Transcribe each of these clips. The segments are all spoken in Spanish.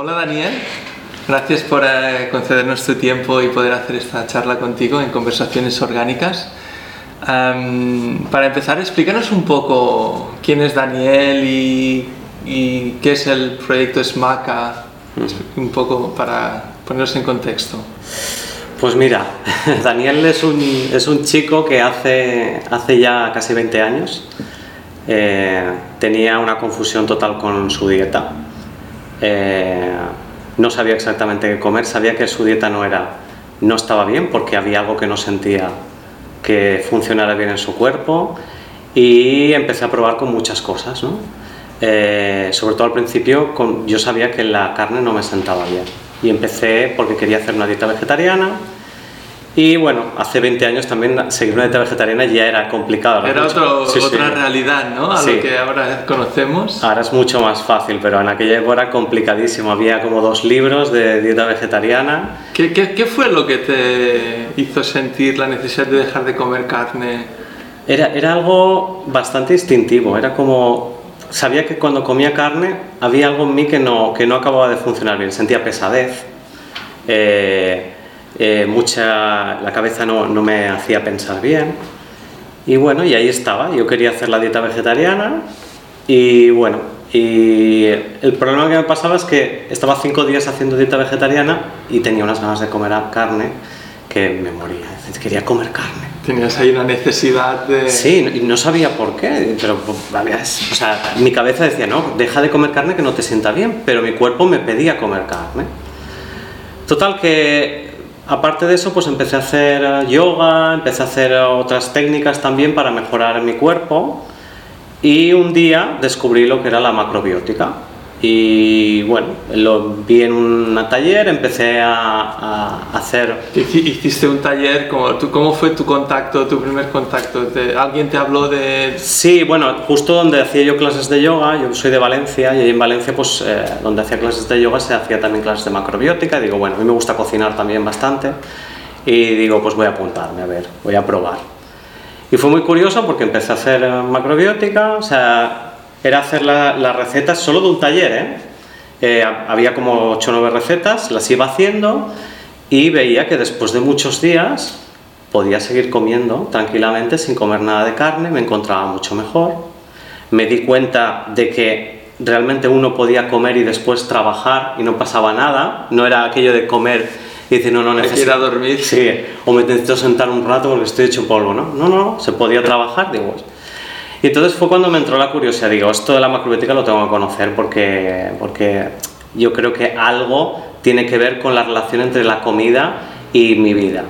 Hola Daniel, gracias por eh, concedernos tu tiempo y poder hacer esta charla contigo en Conversaciones Orgánicas. Para empezar, explícanos un poco quién es Daniel y, y qué es el proyecto SMACA, un poco para ponernos en contexto. Pues mira, Daniel es un, es un chico que hace, hace ya casi 20 años eh, tenía una confusión total con su dieta. Eh, no sabía exactamente qué comer, sabía que su dieta no era, no estaba bien porque había algo que no sentía que funcionara bien en su cuerpo y empecé a probar con muchas cosas, ¿no? Eh, sobre todo al principio yo sabía que la carne no me sentaba bien y empecé porque quería hacer una dieta vegetariana y bueno, hace 20 años también seguir una dieta vegetariana ya era complicado. Era otro- sí, sí. otra realidad, ¿no? A Sí. lo que ahora conocemos. Ahora es mucho más fácil, pero en aquella época era complicadísimo. Había como dos libros de dieta vegetariana. ¿Qué, qué, qué fue lo que te hizo sentir la necesidad de dejar de comer carne? Era, era algo bastante instintivo. Era como. Sabía que cuando comía carne había algo en mí que no, que no acababa de funcionar bien. Sentía pesadez. eh, eh, mucha, la cabeza no, no me hacía pensar bien. Y bueno, y ahí estaba. Yo quería hacer la dieta vegetariana. Y bueno, y el problema que me pasaba es que estaba cinco días haciendo dieta vegetariana y tenía unas ganas de comer carne que me moría. Quería comer carne. Tenías ahí una necesidad de... Sí, y no sabía por qué, pero pues, había- o sea, mi cabeza decía, no, deja de comer carne que no te sienta bien, pero mi cuerpo me pedía comer carne. Total que, aparte de eso, pues empecé a hacer eh, yoga, empecé a hacer eh, otras técnicas también para mejorar mi cuerpo y un día descubrí lo que era la macrobiótica. Y bueno, lo vi en un taller, empecé a, a hacer Hici- Hiciste un taller, ¿cómo, tú, ¿cómo fue tu contacto, tu primer contacto? ¿Te- ¿Alguien te habló de...? Sí, bueno, justo donde hacía yo clases de yoga, yo soy de Valencia y ahí en Valencia, pues eh, donde hacía clases de yoga se hacía también clases de macrobiótica. Digo, bueno, a mí me gusta cocinar también bastante y digo, pues voy a apuntarme, a ver, voy a probar. Y fue muy curioso porque empecé a hacer macrobiótica, o sea, era hacer la- las recetas solo de un taller, ¿eh? Eh, había como 8 o 9 recetas, las iba haciendo y veía que después de muchos días podía seguir comiendo tranquilamente sin comer nada de carne, me encontraba mucho mejor. Me di cuenta de que realmente uno podía comer y después trabajar y no pasaba nada, no era aquello de comer y decir, no, no necesito ir a dormir. Sí, o me necesito sentar un rato porque estoy hecho polvo, ¿no? No, no, se podía trabajar, digo. Y entonces fue cuando me entró la curiosidad, digo, esto de la macrobiótica lo tengo que conocer porque, porque yo creo que algo tiene que ver con la relación entre la comida y mi vida.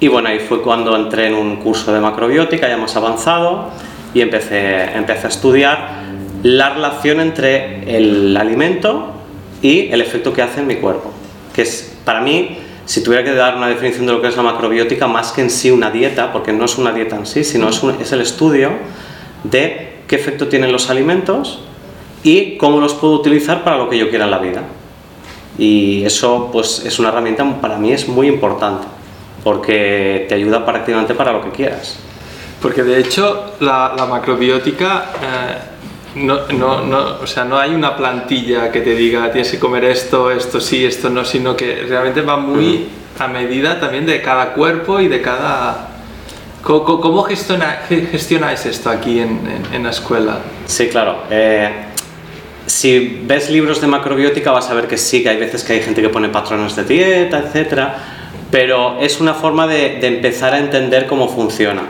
Y bueno, ahí fue cuando entré en un curso de macrobiótica ya más avanzado y empecé, empecé a estudiar la relación entre el alimento y el efecto que hace en mi cuerpo. Que es, para mí, si tuviera que dar una definición de lo que es la macrobiótica, más que en sí una dieta, porque no es una dieta en sí, sino es, un- es el estudio de qué efecto tienen los alimentos y cómo los puedo utilizar para lo que yo quiera en la vida. Y eso pues es una herramienta para mí es muy importante porque te ayuda prácticamente para lo que quieras. Porque de hecho la, la macrobiótica eh, no, no, no, o sea, no hay una plantilla que te diga tienes que comer esto, esto sí, esto no, sino que realmente va muy a medida también de cada cuerpo y de cada... ¿Cómo, cómo- gestiona- ge- gestionáis esto aquí en, en- en la escuela? Sí, claro. eh, si ves libros de macrobiótica vas a ver que sí, que hay veces que hay gente que pone patrones de dieta, etcétera, pero es una forma de, de empezar a entender cómo funciona.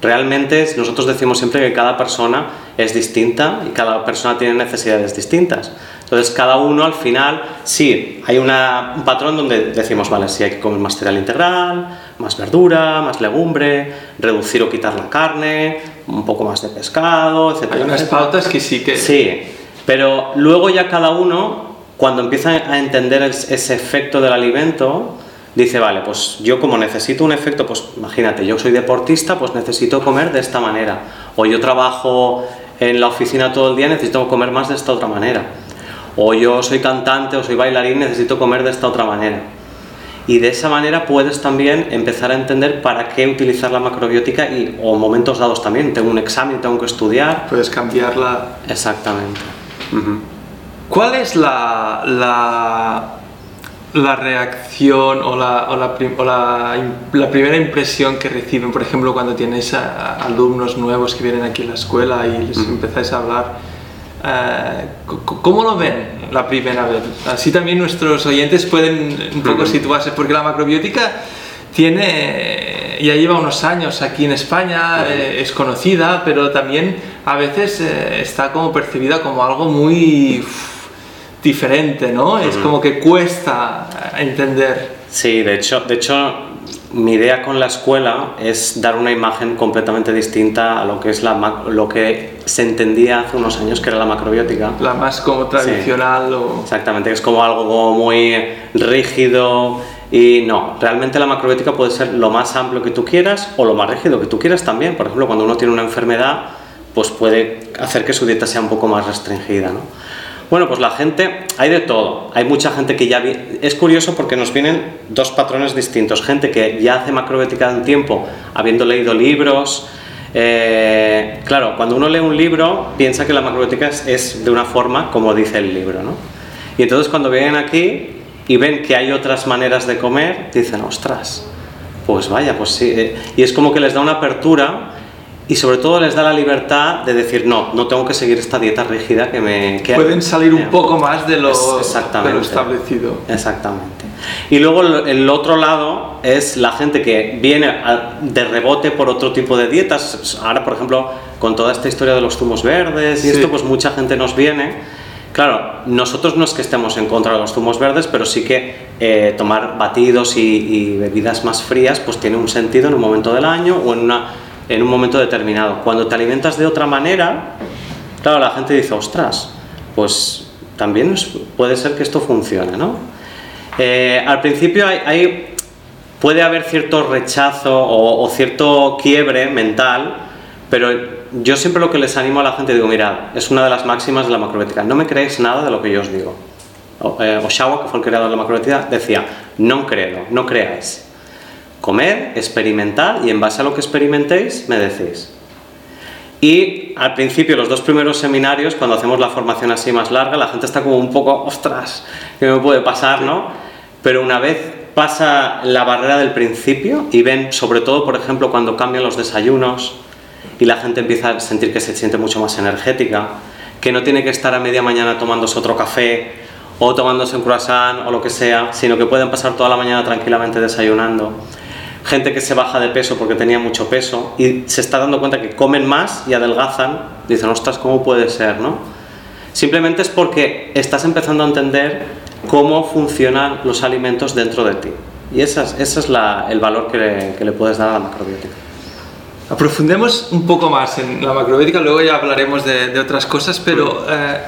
Realmente nosotros decimos siempre que cada persona es distinta y cada persona tiene necesidades distintas. Entonces cada uno al final, sí, hay una- un patrón donde decimos, vale, sí hay que comer más cereal integral, más verdura, más legumbre, reducir o quitar la carne, un poco más de pescado, etcétera. Hay unas pautas que sí que... Sí, pero luego ya cada uno, cuando empieza a entender ese efecto del alimento, dice, vale, pues yo como necesito un efecto, pues imagínate, yo soy deportista, pues necesito comer de esta manera. O yo trabajo en la oficina todo el día, necesito comer más de esta otra manera. O yo soy cantante o soy bailarín, necesito comer de esta otra manera. Y de esa manera puedes también empezar a entender para qué utilizar la macrobiótica y, o momentos dados también. Tengo un examen, tengo que estudiar. Puedes cambiarla. Exactamente. ¿Cuál es la, la, la reacción o, la, o, la, o la im- la primera impresión que reciben, por ejemplo, cuando tienes a- a alumnos nuevos que vienen aquí a la escuela y les empezáis a hablar? C- ¿Cómo lo ven la primera vez? Así también nuestros oyentes pueden un poco situarse, porque la macrobiótica tiene, ya lleva unos años aquí en España, eh, es conocida, pero también a veces eh, está como percibida como algo muy diferente, ¿no? Es como que cuesta entender. Sí, de hecho, de hecho, mi idea con la escuela es dar una imagen completamente distinta a lo que es la lo que se entendía hace unos años que era la macrobiótica. La más como tradicional o... Exactamente, es como algo muy rígido y no, realmente la macrobiótica puede ser lo más amplio que tú quieras o lo más rígido que tú quieras también. Por ejemplo, cuando uno tiene una enfermedad, pues puede hacer que su dieta sea un poco más restringida, ¿no? Bueno, pues la gente, hay de todo. Hay mucha gente que ya... Es curioso porque nos vienen dos patrones distintos. Gente que ya hace macrobiótica un tiempo, habiendo leído libros. eh, claro, cuando uno lee un libro, piensa que la macrobiótica es, es de una forma como dice el libro, ¿no? Y entonces cuando vienen aquí y ven que hay otras maneras de comer, dicen, ostras, pues vaya, pues sí. eh, Y es como que les da una apertura y sobre todo les da la libertad de decir, no, no tengo que seguir esta dieta rígida que me... que- Pueden salir un poco más de lo, de establecido. Exactamente. Y luego el, otro lado es la gente que viene de rebote por otro tipo de dietas. Ahora, por ejemplo, con toda esta historia de los zumos verdes y Sí. esto, pues mucha gente nos viene. Claro, nosotros no es que estemos en contra de los zumos verdes, pero sí que eh, tomar batidos y, y bebidas más frías pues tiene un sentido en un momento del año o en, una, en un momento determinado. Cuando te alimentas de otra manera, claro, la gente dice, ostras, pues también puede ser que esto funcione, ¿no? Eh, al principio hay, hay- puede haber cierto rechazo o, o cierto quiebre mental, pero yo siempre lo que les animo a la gente digo, mirad, es una de las máximas de la macrobiótica, no me creéis nada de lo que yo os digo. O- eh, Oshawa, que fue el creador de la macrobiótica, decía, no credo, no creáis. Comed, experimentad y en base a lo que experimentéis me decís. Y al principio, los dos primeros seminarios, cuando hacemos la formación así más larga, la gente está como un poco, ostras, ¿qué me puede pasar, no? Pero una vez pasa la barrera del principio y ven, sobre todo, por ejemplo, cuando cambian los desayunos y la gente empieza a sentir que se siente mucho más energética, que no tiene que estar a media mañana tomándose otro café o tomándose un croissant o lo que sea, sino que pueden pasar toda la mañana tranquilamente desayunando gente que se baja de peso porque tenía mucho peso y se está dando cuenta que comen más y adelgazan, dicen, ostras, ¿cómo puede ser, no? Simplemente es porque estás empezando a entender cómo funcionan los alimentos dentro de ti. Y ese es, ese es la- el valor que le, que le puedes dar a la macrobiótica. Aprofundemos un poco más en la macrobiótica, luego ya hablaremos de, de otras cosas, pero eh,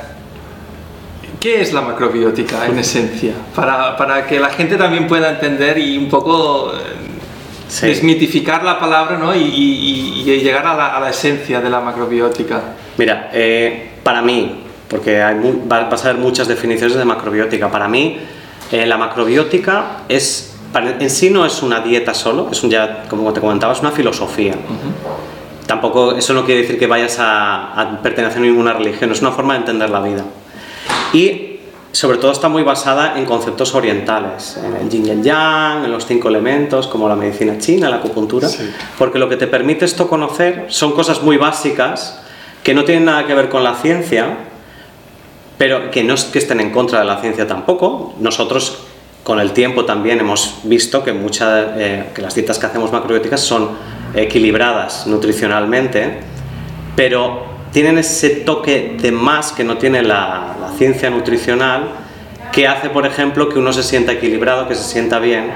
¿qué es la macrobiótica en esencia? Para, para que la gente también pueda entender y un poco eh, Sí. desmitificar la palabra ¿no? y, y- y llegar a la, a la esencia de la macrobiótica. Mira, eh, para mí, porque hay vas a ver muchas definiciones de macrobiótica, para mí eh, la macrobiótica es, en sí no es una dieta solo, es un, ya, como te comentaba, es una filosofía. Tampoco, eso no quiere decir que vayas a, a pertenecer a ninguna religión, es una forma de entender la vida. Y sobre todo está muy basada en conceptos orientales, en el yin y el yang, en los cinco elementos, como la medicina china, la acupuntura, Sí. porque lo que te permite esto conocer son cosas muy básicas que no tienen nada que ver con la ciencia, pero que no es que estén en contra de la ciencia tampoco. Nosotros con el tiempo también hemos visto que, muchas que las dietas que hacemos macrobióticas son equilibradas nutricionalmente, pero tienen ese toque de más que no tiene la, ciencia nutricional, que hace, por ejemplo, que uno se sienta equilibrado, que se sienta bien,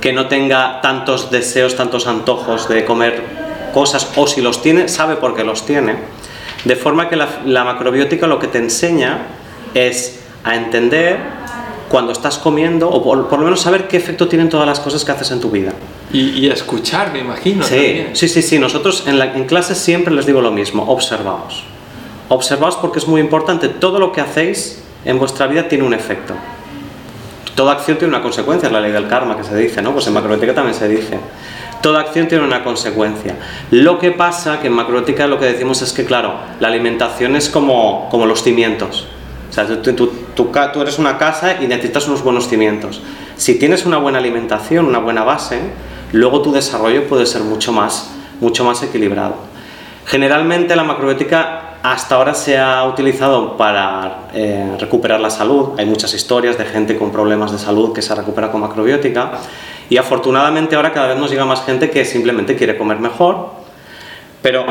que no tenga tantos deseos, tantos antojos de comer cosas, o si los tiene, sabe por qué los tiene. De forma que la, macrobiótica lo que te enseña es a entender cuando estás comiendo, o por lo menos saber qué efecto tienen todas las cosas que haces en tu vida. Y, y escuchar, me imagino. Sí, también. sí, sí, sí. Nosotros en, la, en clase siempre les digo lo mismo, observaos. Observaos porque es muy importante, todo lo que hacéis en vuestra vida tiene un efecto. Toda acción tiene una consecuencia, es la ley del karma que se dice, ¿no? Pues en macrobiótica también se dice. Toda acción tiene una consecuencia. Lo que pasa que en macrobiótica lo que decimos es que, claro, la alimentación es como, como los cimientos. O sea, tú, tú- tú eres una casa y necesitas unos buenos cimientos. Si tienes una buena alimentación, una buena base, luego tu desarrollo puede ser mucho más, mucho más equilibrado. Generalmente la macrobiótica hasta ahora se ha utilizado para eh, recuperar la salud. Hay muchas historias de gente con problemas de salud que se recupera con macrobiótica. Y afortunadamente ahora cada vez nos llega más gente que simplemente quiere comer mejor. Pero,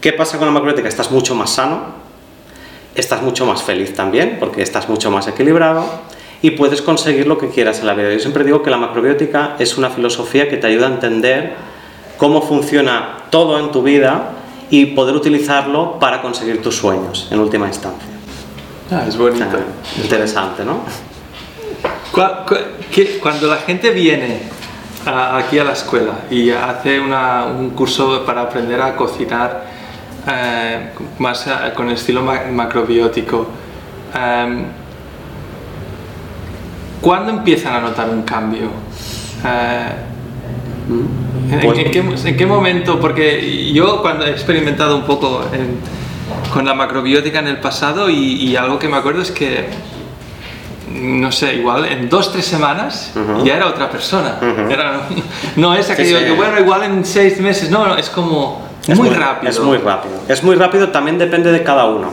¿qué pasa con la macrobiótica? Estás mucho más sano, estás mucho más feliz también, porque estás mucho más equilibrado y puedes conseguir lo que quieras en la vida. Yo siempre digo que la macrobiótica es una filosofía que te ayuda a entender cómo funciona todo en tu vida y poder utilizarlo para conseguir tus sueños en última instancia. Ah, es bonito. sea, interesante, ¿no? Cuando la gente viene aquí a la escuela y hace una- un curso para aprender a cocinar eh, más eh, con estilo ma- macrobiótico, em, ¿cuándo empiezan a notar un cambio? Eh, ¿En, Pues- en qué, en qué momento? Porque yo cuando he experimentado un poco con la macrobiótica en el pasado y, y algo que me acuerdo es que, no sé, igual en dos, tres semanas Ujú. ya era otra persona. Ujú. Era- no es aquello sí. que, bueno, igual en seis meses, no, no, es como Es muy, rápido. Es muy rápido. Es muy rápido, también depende de cada uno.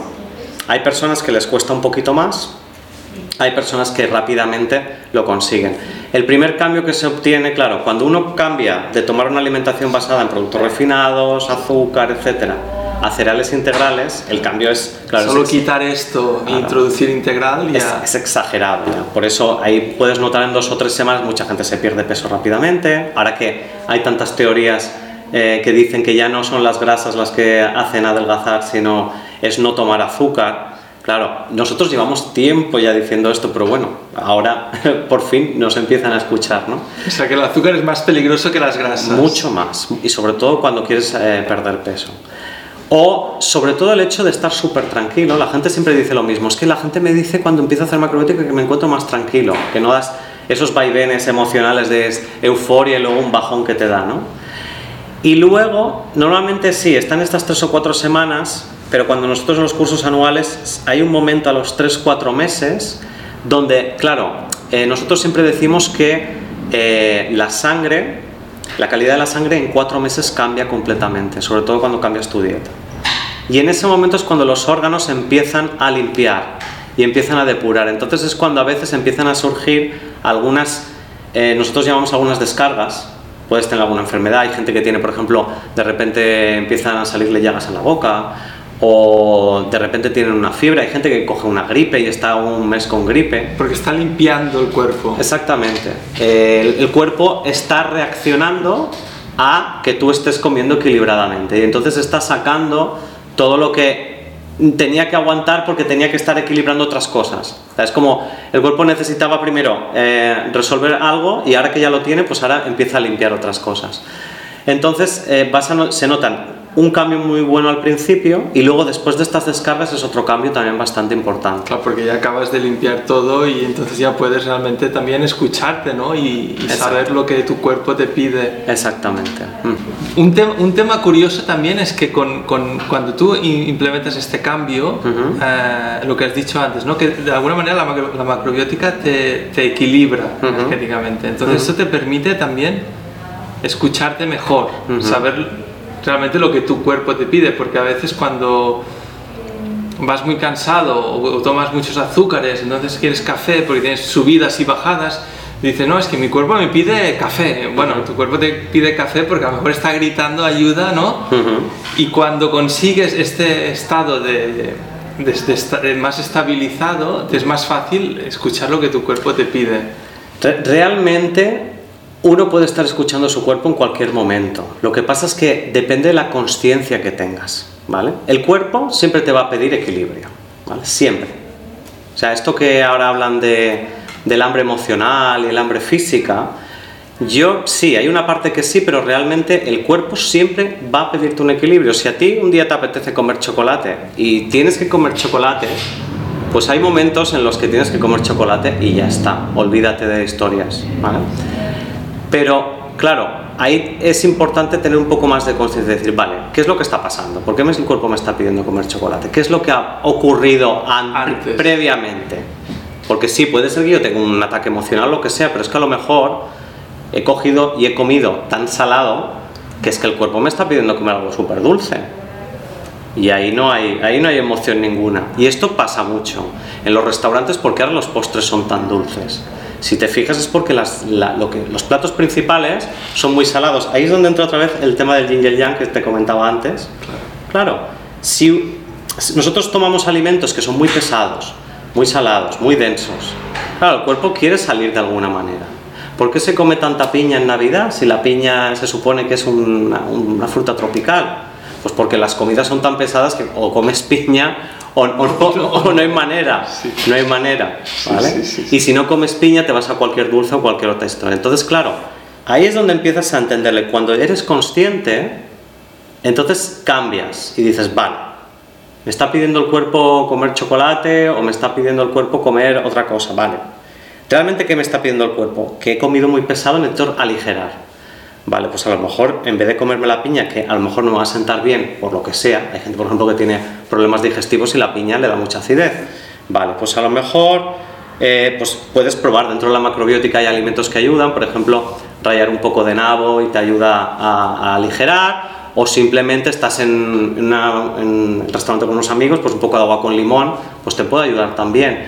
Hay personas que les cuesta un poquito más, hay personas que rápidamente lo consiguen. El primer cambio que se obtiene, claro, cuando uno cambia de tomar una alimentación basada en productos refinados, azúcar, etcétera, a cereales integrales, el cambio es, claro, Solo es, quitar esto e Claro. introducir integral es, ya. es exagerado. ya. Por eso ahí puedes notar en dos o tres semanas mucha gente se pierde peso rápidamente. Ahora que hay tantas teorías eh, que dicen que ya no son las grasas las que hacen adelgazar, sino es no tomar azúcar. Claro, nosotros llevamos tiempo ya diciendo esto, pero bueno, ahora por fin nos empiezan a escuchar, ¿no? O sea que el azúcar es más peligroso que las grasas. Mucho más, y sobre todo cuando quieres eh, perder peso. O sobre todo el hecho de estar súper tranquilo. La gente siempre dice lo mismo. Es que la gente me dice cuando empiezo a hacer macrobiótica que me encuentro más tranquilo, que no das esos vaivenes emocionales de euforia y luego un bajón que te da, ¿no? Y luego, normalmente sí, están estas tres o cuatro semanas, pero cuando nosotros en los cursos anuales hay un momento a los tres, cuatro meses donde, claro, eh, nosotros siempre decimos que eh, la sangre, la calidad de la sangre en cuatro meses cambia completamente, sobre todo cuando cambias tu dieta. Y en ese momento es cuando los órganos empiezan a limpiar y empiezan a depurar. Entonces es cuando a veces empiezan a surgir algunas, eh, nosotros llamamos algunas descargas. Puedes tener alguna enfermedad, hay gente que tiene, por ejemplo, de repente empiezan a salirle llagas en la boca o de repente tienen una fiebre, hay gente que coge una gripe y está un mes con gripe. Porque está limpiando el cuerpo. Exactamente. El, el cuerpo está reaccionando a que tú estés comiendo equilibradamente y entonces está sacando todo lo que tenía que aguantar porque tenía que estar equilibrando otras cosas. O sea, es como el cuerpo necesitaba primero eh, resolver algo y ahora que ya lo tiene, pues ahora empieza a limpiar otras cosas. Entonces eh, vas a no- se notan un cambio muy bueno al principio y luego después de estas descargas es otro cambio también bastante importante. Claro, porque ya acabas de limpiar todo y entonces ya puedes realmente también escucharte, ¿no? Y, saber lo que tu cuerpo te pide. Exactamente. Mm. Un, tem- un tema curioso también es que con, con- cuando tú implementas este cambio, eh, lo que has dicho antes, ¿no? que de alguna manera la, macro- la macrobiótica te, te equilibra energéticamente. Entonces Ujú. esto te permite también escucharte mejor, saber realmente lo que tu cuerpo te pide, porque a veces cuando vas muy cansado o, o tomas muchos azúcares, entonces quieres café porque tienes subidas y bajadas, dices, no, es que mi cuerpo me pide café. Bueno, tu cuerpo te pide café porque a lo mejor está gritando ayuda, ¿no? Y cuando consigues este estado de, de- de de más estabilizado, te es más fácil escuchar lo que tu cuerpo te pide. Re- Realmente uno puede estar escuchando su cuerpo en cualquier momento. Lo que pasa es que depende de la conciencia que tengas, ¿vale? El cuerpo siempre te va a pedir equilibrio, ¿vale? Siempre. O sea, esto que ahora hablan de, del hambre emocional y el hambre física, yo sí, hay una parte que sí, pero realmente el cuerpo siempre va a pedirte un equilibrio. Si a ti un día te apetece comer chocolate y tienes que comer chocolate, pues hay momentos en los que tienes que comer chocolate y ya está, olvídate de historias, ¿vale? Pero, claro, ahí es importante tener un poco más de conciencia, decir, vale, ¿qué es lo que está pasando? ¿Por qué el cuerpo me está pidiendo comer chocolate? ¿Qué es lo que ha ocurrido Antes. previamente? Porque sí, puede ser que yo tenga un ataque emocional, lo que sea, pero es que a lo mejor he cogido y he comido tan salado que es que el cuerpo me está pidiendo comer algo súper dulce. Y ahí no, hay, ahí no hay emoción ninguna. Y esto pasa mucho en los restaurantes porque ahora los postres son tan dulces. Si te fijas es porque los platos principales son muy salados. Ahí es donde entra otra vez el tema del yin yang que te comentaba antes. Claro, si, si nosotros tomamos alimentos que son muy pesados, muy salados, muy densos, claro, el cuerpo quiere salir de alguna manera. ¿Por qué se come tanta piña en Navidad si la piña se supone que es una, una fruta tropical? Pues porque las comidas son tan pesadas que o comes piña o, o no, o no hay manera. Sí. No hay manera. ¿vale? sí, sí, sí. Y si no comes piña, te vas a cualquier dulce o cualquier otra historia. Entonces, claro, ahí es donde empiezas a entenderle. Cuando eres consciente, entonces cambias y dices, vale, me está pidiendo el cuerpo comer chocolate o me está pidiendo el cuerpo comer otra cosa, vale. ¿Realmente qué me está pidiendo el cuerpo? Que he comido muy pesado, necesito aligerar. Vale, pues a lo mejor en vez de comerme la piña, que a lo mejor no me va a sentar bien por lo que sea, hay gente por ejemplo que tiene problemas digestivos y la piña le da mucha acidez. Vale, pues a lo mejor eh, pues puedes probar, dentro de la macrobiótica hay alimentos que ayudan, por ejemplo, rayar un poco de nabo y te ayuda a, a aligerar, o simplemente estás en, una- en restaurante con unos amigos, pues un poco de agua con limón, pues te puede ayudar también.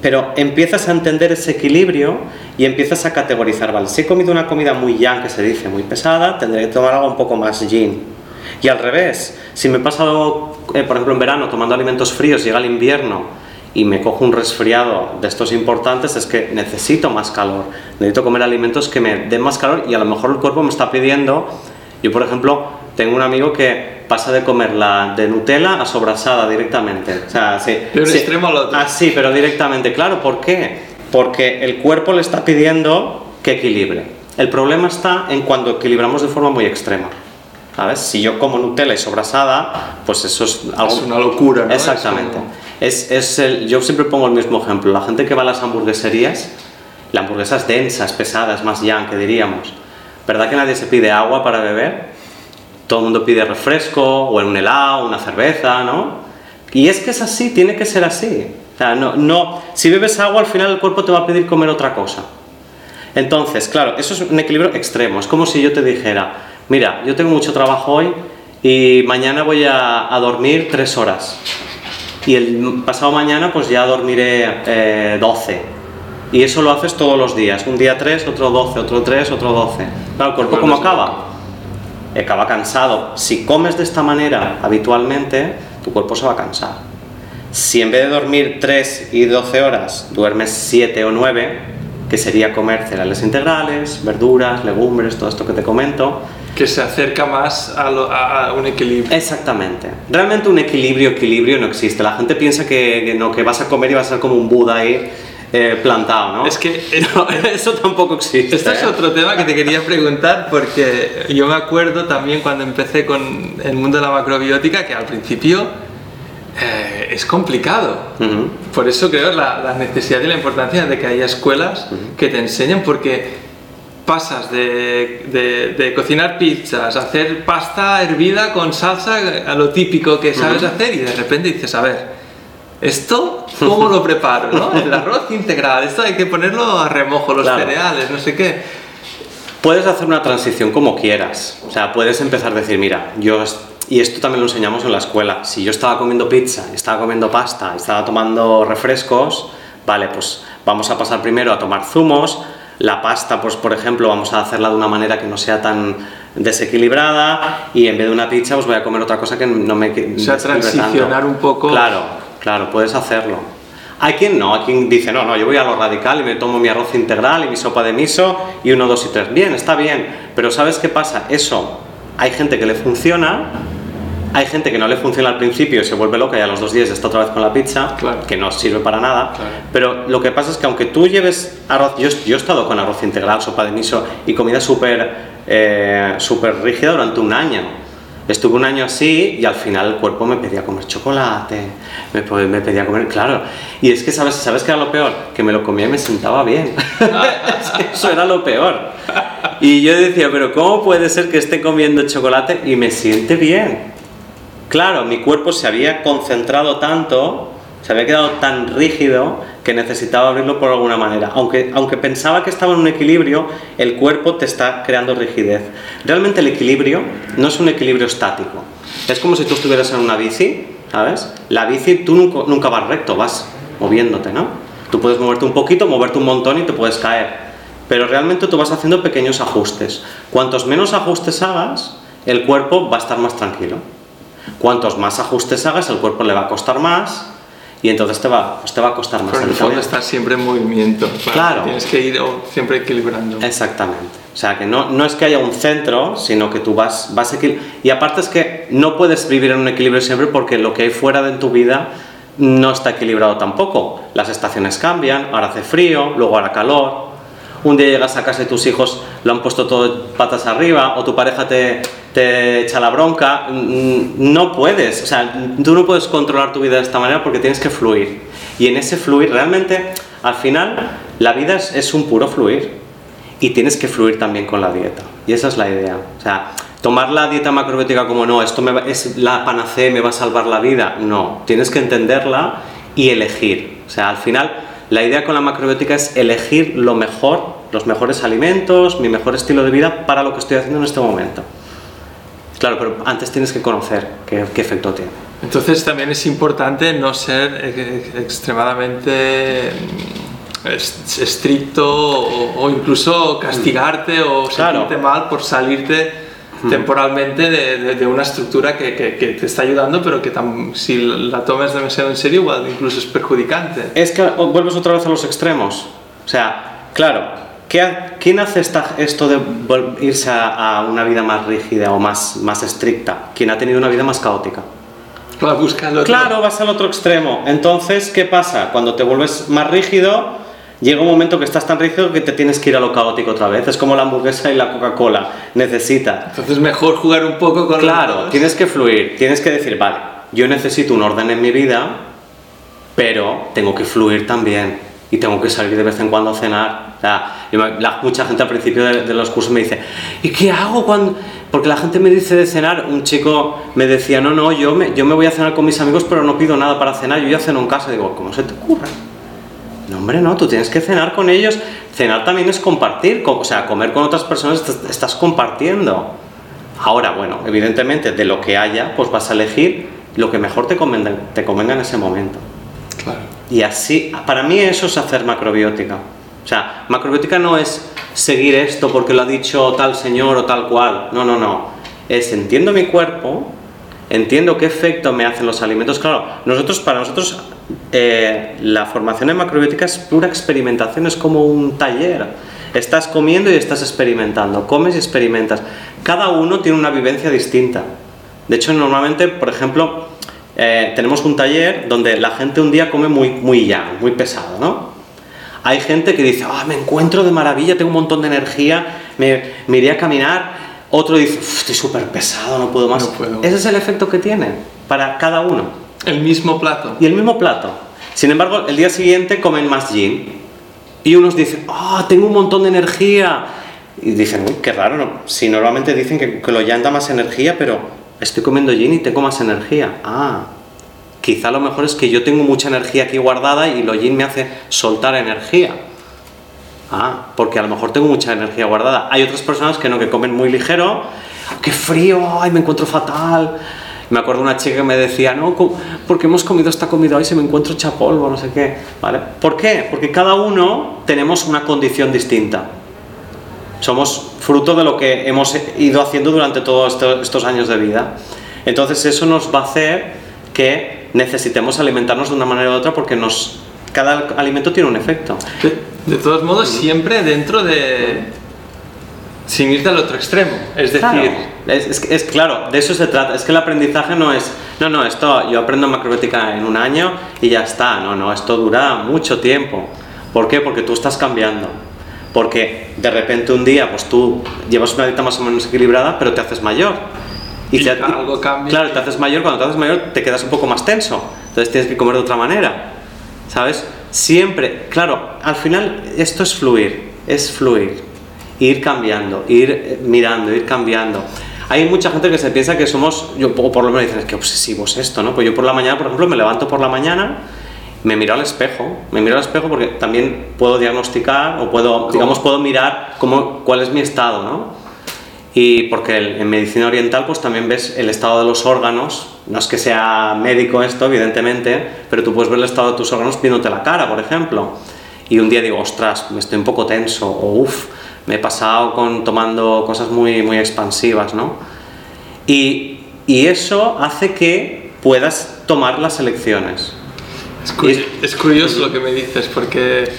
Pero empiezas a entender ese equilibrio y empiezas a categorizar, vale, si he comido una comida muy yang, que se dice, muy pesada, tendré que tomar algo un poco más yin. Y al revés, si me he pasado, eh, por ejemplo, en verano tomando alimentos fríos, llega el invierno y me cojo un resfriado de estos importantes, es que necesito más calor. Necesito comer alimentos que me den más calor y a lo mejor el cuerpo me está pidiendo. Yo, por ejemplo, tengo un amigo que pasa de comerla de Nutella a sobrasada directamente. O sea, sí, De un sí. extremo al otro. Ah, sí, pero directamente. Claro, ¿por qué? Porque el cuerpo le está pidiendo que equilibre. El problema está en cuando equilibramos de forma muy extrema. ¿Sabes? Si yo como Nutella y sobrasada, pues eso es algo... Es una locura, ¿no? Exactamente. Es Es, el- yo siempre pongo el mismo ejemplo. La gente que va a las hamburgueserías, la hamburguesa es densa, es pesada, es más yang, que diríamos. ¿Verdad que nadie se pide agua para beber? Todo el mundo pide refresco, o un helado, una cerveza, ¿no? Y es que es así, tiene que ser así. O sea, no, no, si bebes agua, al final el cuerpo te va a pedir comer otra cosa. Entonces, claro, eso es un equilibrio extremo. Es como si yo te dijera, mira, yo tengo mucho trabajo hoy y mañana voy a, a dormir tres horas. Y el pasado mañana pues ya dormiré eh, 12. Y eso lo haces todos los días. Un día 3, otro 12, otro 3, otro 12. Claro, el cuerpo Bueno, ¿cómo es acaba? Acaba cansado. Si comes de esta manera habitualmente, tu cuerpo se va a cansar. Si en vez de dormir 3 y 12 horas, duermes 7 o 9, que sería comer cereales integrales, verduras, legumbres, todo esto que te comento, Que se acerca más a, lo- a- a un equilibrio. Exactamente. Realmente un equilibrio, equilibrio no existe. La gente piensa que, que no, que vas a comer y vas a ser como un Buda ahí eh, plantado, ¿no? Es que No, eso tampoco existe. Esto es otro tema que te quería preguntar porque yo me acuerdo también cuando empecé con el mundo de la macrobiótica que al principio eh, es complicado. Ujú. Por eso creo la, la necesidad y la importancia de que haya escuelas que te enseñen porque pasas de, de- de cocinar pizzas, hacer pasta hervida con salsa a lo típico que sabes hacer y de repente dices, a ver, ¿esto cómo lo preparo? ¿no? El arroz integral, esto hay que ponerlo a remojo, los Claro. cereales, no sé qué. Puedes hacer una transición como quieras. O sea, puedes empezar a decir, mira, yo... Y esto también lo enseñamos en la escuela. Si yo estaba comiendo pizza, estaba comiendo pasta, estaba tomando refrescos, vale, pues vamos a pasar primero a tomar zumos. La pasta, pues por ejemplo, vamos a hacerla de una manera que no sea tan desequilibrada y en vez de una pizza, pues voy a comer otra cosa que no me O sea, transicionar tanto. un poco. Claro, claro, puedes hacerlo. Hay quien no, hay quien dice, no, no, yo voy a lo radical y me tomo mi arroz integral y mi sopa de miso y uno, dos y tres. Bien, está bien, pero ¿sabes qué pasa? Eso, hay gente que le funciona, hay gente que no le funciona al principio y se vuelve loca y a los dos días está otra vez con la pizza, Claro. que no sirve para nada. Claro. Pero lo que pasa es que aunque tú lleves arroz, yo, yo he estado con arroz integral, sopa de miso y comida súper eh, rígida durante un año. Estuve un año así y al final el cuerpo me pedía comer chocolate, me, me pedía comer, claro. Y es que, ¿sabes, ¿sabes qué era lo peor? Que me lo comía y me sentaba bien. Eso era lo peor. Y yo decía, pero ¿cómo puede ser que esté comiendo chocolate y me siente bien? Claro, mi cuerpo se había concentrado tanto, se había quedado tan rígido que necesitaba abrirlo por alguna manera. Aunque, aunque pensaba que estaba en un equilibrio, el cuerpo te está creando rigidez. Realmente el equilibrio no es un equilibrio estático. Es como si tú estuvieras en una bici, ¿sabes? La bici tú nunca, nunca vas recto, vas moviéndote, ¿no? Tú puedes moverte un poquito, moverte un montón y te puedes caer. Pero realmente tú vas haciendo pequeños ajustes. Cuantos menos ajustes hagas, el cuerpo va a estar más tranquilo. Cuantos más ajustes hagas, el cuerpo le va a costar más y entonces te va, pues te va a costar más. Pero en el fondo estás siempre en movimiento. Claro. Tienes que ir siempre equilibrando. Exactamente. O sea, que no, no es que haya un centro, sino que tú vas, vas Y aparte es que no puedes vivir en un equilibrio siempre porque lo que hay fuera de tu vida no está equilibrado tampoco. Las estaciones cambian, ahora hace frío, luego hará calor. Un día llegas a casa y tus hijos lo han puesto todo patas arriba, o tu pareja te, te echa la bronca. Mm, No puedes, o sea, tú no puedes controlar tu vida de esta manera porque tienes que fluir. Y en ese fluir, realmente, al final, la vida es, un puro fluir y tienes que fluir también con la dieta. Y esa es la idea. O sea, tomar la dieta macrobiótica como no, esto me va- es la panacea me va a salvar la vida. No, tienes que entenderla y elegir. O sea, al final, la idea con la macrobiótica es elegir lo mejor, los mejores alimentos, mi mejor estilo de vida para lo que estoy haciendo en este momento. Claro, pero antes tienes que conocer qué, qué efecto tiene. Entonces también es importante no ser eh, extremadamente mm, es- estricto o, o incluso castigarte o Claro. sentirte mal por salirte temporalmente de, de- de una estructura que, que- que te está ayudando pero que tam- si la tomas demasiado en serio igual incluso es perjudicante. Es que vuelves otra vez a los extremos. O sea, claro, ¿qué ¿quién hace esta- esto de irse a, a una vida más rígida o más, más estricta? Quien ha tenido una vida más caótica. Claro, busca el otro. Claro, vas al otro extremo. Entonces, ¿qué pasa? Cuando te vuelves más rígido, llega un momento que estás tan rígido que te tienes que ir a lo caótico otra vez. Es como la hamburguesa y la Coca-Cola. Necesita. Entonces mejor jugar un poco con Claro, tienes que fluir, tienes que decir, vale, yo necesito un orden en mi vida, pero tengo que fluir también y tengo que salir de vez en cuando a cenar. O sea, me- la- mucha gente al principio de, de los cursos me dice, ¿y qué hago cuando...? Porque la gente me dice de cenar, un chico me decía, no, no, yo me, yo me voy a cenar con mis amigos, pero no pido nada para cenar, yo ya ceno en casa. Digo, ¿cómo se te ocurre? No, hombre, no, tú tienes que cenar con ellos. Cenar también es compartir, co- o sea, comer con otras personas est- estás compartiendo. Ahora, bueno, evidentemente de lo que haya, pues vas a elegir lo que mejor te convenga, te convenga en ese momento. Y así, para mí eso es hacer macrobiótica. O sea, macrobiótica no es seguir esto porque lo ha dicho tal señor o tal cual. No, no, no. Es entiendo mi cuerpo, entiendo qué efecto me hacen los alimentos. Claro, nosotros, para nosotros, eh, la formación en macrobiótica es pura experimentación, es como un taller. Estás comiendo y estás experimentando, comes y experimentas. Cada uno tiene una vivencia distinta. De hecho, normalmente, por ejemplo, eh, tenemos un taller donde la gente un día come muy, muy llano, muy pesado, ¿no? Hay gente que dice, ah, me encuentro de maravilla, tengo un montón de energía, me, me iré a caminar. Otro dice, "Uf, estoy súper pesado, no puedo más. No puedo. Ese es el efecto que tiene para cada uno. El mismo plato. Y el mismo plato. Sin embargo, el día siguiente comen más gin. Y unos dicen, ah, tengo un montón de energía. Y dicen, uy, qué raro. ¿no? Si normalmente dicen que, que lo llanta más energía, pero estoy comiendo gin y tengo más energía. Ah, quizá lo mejor es que yo tengo mucha energía aquí guardada y lo gin me hace soltar energía. Ah, porque a lo mejor tengo mucha energía guardada. Hay otras personas que no, que comen muy ligero. ¡Qué frío! ¡Ay, me encuentro fatal! Me acuerdo una chica que me decía, no, porque hemos comido esta comida hoy se me encuentro hecha polvo, no sé qué. ¿Vale? ¿Por qué? Porque cada uno tenemos una condición distinta. Somos fruto de lo que hemos ido haciendo durante todos esto- estos años de vida. Entonces eso nos va a hacer que necesitemos alimentarnos de una manera u otra porque nos, cada alimento tiene un efecto. De, de todos modos, siempre dentro de... Sin irte al otro extremo. Es decir, Claro, es, es, es claro, de eso se trata. Es que el aprendizaje no es, no, no, esto yo aprendo macrobiótica en un año y ya está. No, no, esto dura mucho tiempo. ¿Por qué? Porque tú estás cambiando. Porque de repente un día, pues tú llevas una dieta más o menos equilibrada, pero te haces mayor. Y, algo cambia. Claro, te haces mayor, cuando te haces mayor te quedas un poco más tenso. Entonces tienes que comer de otra manera. ¿Sabes? Siempre, claro, al final esto es fluir, es fluir. Ir cambiando, ir eh, mirando, ir cambiando. Hay mucha gente que se piensa que somos, yo, o por lo menos dicen, es que obsesivo es esto, ¿no? Pues yo por la mañana, por ejemplo, me levanto por la mañana, me miro al espejo, me miro al espejo porque también puedo diagnosticar o puedo, digamos, puedo mirar cómo, cuál es mi estado, ¿no? Y porque en medicina oriental pues también ves el estado de los órganos, no es que sea médico esto, evidentemente, pero tú puedes ver el estado de tus órganos viéndote la cara, por ejemplo. Y un día digo, ostras, me estoy un poco tenso, o uff, me he pasado con tomando cosas muy, muy expansivas, ¿no? Y, y eso hace que puedas tomar las elecciones. Es, curioso, lo que me dices, porque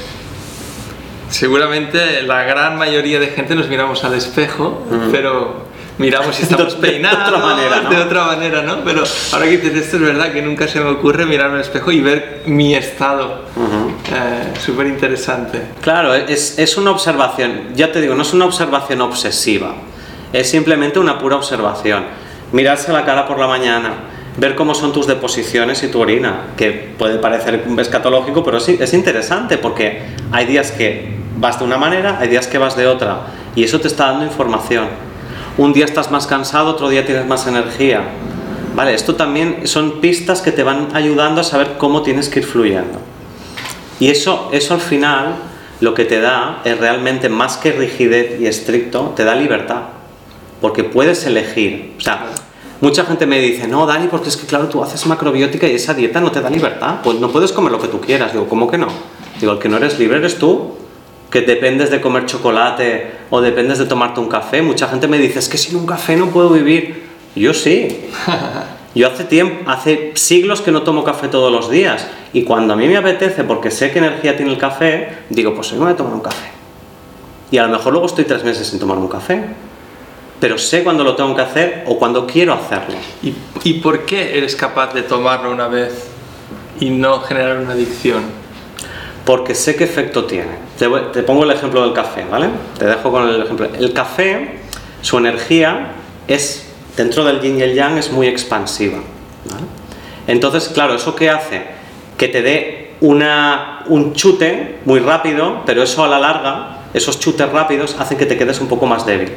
seguramente la gran mayoría de gente nos miramos al espejo, pero miramos si estamos peinados de otra manera, ¿no? De otra manera, ¿no? Pero ahora que dices esto es verdad que nunca se me ocurre mirarme al espejo y ver mi estado. Eh, súper interesante. Claro, es, es una observación, ya te digo, no es una observación obsesiva, es simplemente una pura observación. Mirarse la cara por la mañana, ver cómo son tus deposiciones y tu orina, que puede parecer escatológico, pero sí, es interesante porque hay días que vas de una manera, hay días que vas de otra, y eso te está dando información. Un día estás más cansado, otro día tienes más energía. Vale, esto también son pistas que te van ayudando a saber cómo tienes que ir fluyendo. Y eso, eso al final lo que te da es realmente más que rigidez y estricto, te da libertad. Porque puedes elegir. Mucha gente me dice, no, Dani, porque es que claro, tú haces macrobiótica y esa dieta no te da libertad. Pues no puedes comer lo que tú quieras. Digo, ¿cómo que no? Digo, el que no eres libre eres tú que dependes de comer chocolate o dependes de tomarte un café. Mucha gente me dice, es que sin un café no puedo vivir. Yo sí. Yo hace tiempo, hace siglos que no tomo café todos los días y cuando a mí me apetece, porque sé qué energía tiene el café, digo, pues hoy me voy a tomar un café. Y a lo mejor luego estoy tres meses sin tomar un café, pero sé cuándo lo tengo que hacer o cuando quiero hacerlo. ¿Y, ¿Y por qué eres capaz de tomarlo una vez y no generar una adicción? porque sé qué efecto tiene. Te, pongo el ejemplo del café, ¿vale? Te dejo con el ejemplo. El café, su energía es, dentro del yin y el yang, es muy expansiva. Entonces, claro, ¿eso qué hace? Que te dé una, un chute muy rápido, pero eso a la larga, esos chutes rápidos hacen que te quedes un poco más débil.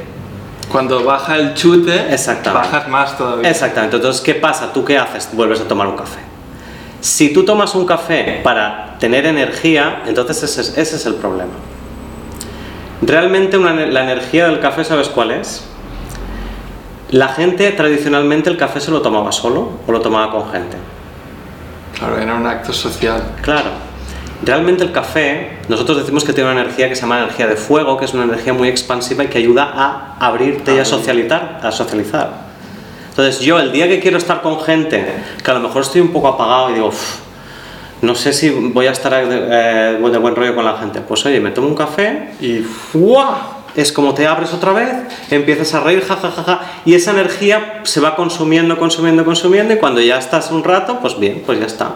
Cuando baja el chute, bajas más todavía. Exactamente. Entonces, ¿qué pasa? ¿Tú qué haces? Vuelves a tomar un café. Si tú tomas un café para tener energía, entonces ese es, el problema. Realmente la energía del café, ¿sabes cuál es? La gente tradicionalmente el café se lo tomaba solo o lo tomaba con gente. Claro, era un acto social. Claro. Realmente el café, nosotros decimos que tiene una energía que se llama energía de fuego, que es una energía muy expansiva y que ayuda a abrirte y a socializar. A socializar. Entonces yo el día que quiero estar con gente, que a lo mejor estoy un poco apagado y digo, no sé si voy a estar eh, de buen rollo con la gente, pues oye, me tomo un café y es como te abres otra vez, empiezas a reír, jajajaja, y esa energía se va consumiendo, consumiendo, consumiendo, y cuando ya estás un rato, pues bien, pues ya está.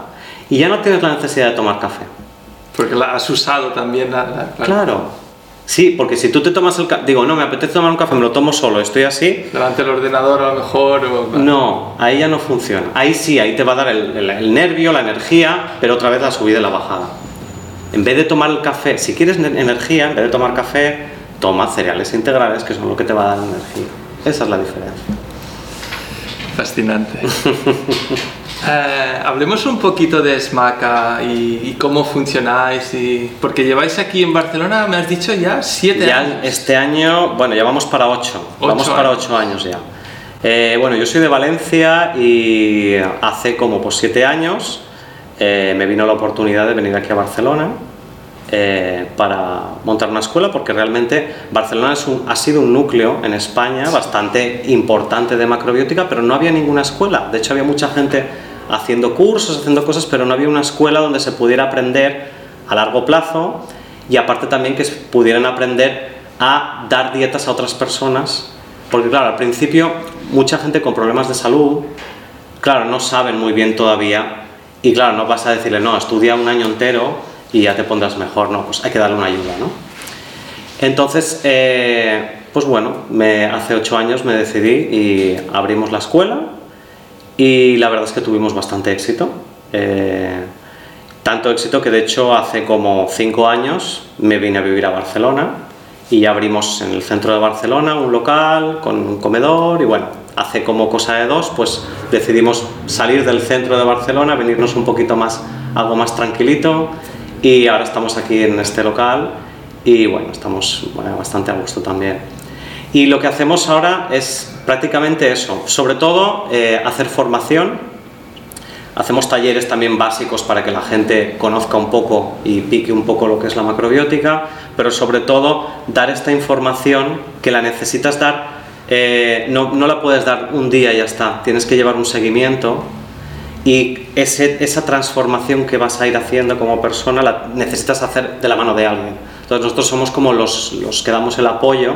Y ya no tienes la necesidad de tomar café. Porque la has usado también. claro. Sí, porque si tú te tomas el café, digo, no, me apetece tomar un café, me lo tomo solo, estoy así. Delante del ordenador a lo mejor. No, ahí ya no funciona. Ahí sí, ahí te va a dar el, nervio, la energía, pero otra vez la subida y la bajada. En vez de tomar el café, si quieres energía, en vez de tomar café, toma cereales integrales, que son lo que te va a dar energía. Esa es la diferencia. Fascinante. Eh, hablemos un poquito de SMACA y, cómo funcionáis, y, porque lleváis aquí en Barcelona, me has dicho ya siete ya años. Este año, bueno, ya vamos para ocho, vamos para ocho años ya. Eh, bueno, yo soy de Valencia y hace como pues, siete años eh, me vino la oportunidad de venir aquí a Barcelona para montar una escuela porque realmente Barcelona es ha sido un núcleo en España bastante importante de macrobiótica, pero no había ninguna escuela. De hecho, había mucha gente haciendo cursos, haciendo cosas, pero no había una escuela donde se pudiera aprender a largo plazo y aparte también que pudieran aprender a dar dietas a otras personas, porque claro, al principio mucha gente con problemas de salud, claro, no saben muy bien todavía y claro, no vas a decirle, no, estudia un año entero y ya te pondrás mejor, no, pues hay que darle una ayuda, ¿no? Entonces, eh, pues bueno, me, hace ocho años me decidí y abrimos la escuela y la verdad es que tuvimos bastante éxito. Eh, tanto éxito que de hecho hace como cinco años me vine a vivir a Barcelona y abrimos en el centro de Barcelona un local con un comedor y bueno, hace como cosa de dos pues decidimos salir del centro de Barcelona, venirnos un poquito más, algo más tranquilito y ahora estamos aquí en este local y bueno, estamos bastante a gusto también. Y lo que hacemos ahora es prácticamente eso, sobre todo eh, hacer formación. Hacemos talleres también básicos para que la gente conozca un poco y pique un poco lo que es la macrobiótica, pero sobre todo dar esta información que la necesitas dar, eh, no, no, la puedes dar un día y ya está, tienes que llevar un seguimiento y ese, esa transformación que vas a ir haciendo como persona la necesitas hacer de la mano de alguien. Entonces nosotros somos como los, los que damos el apoyo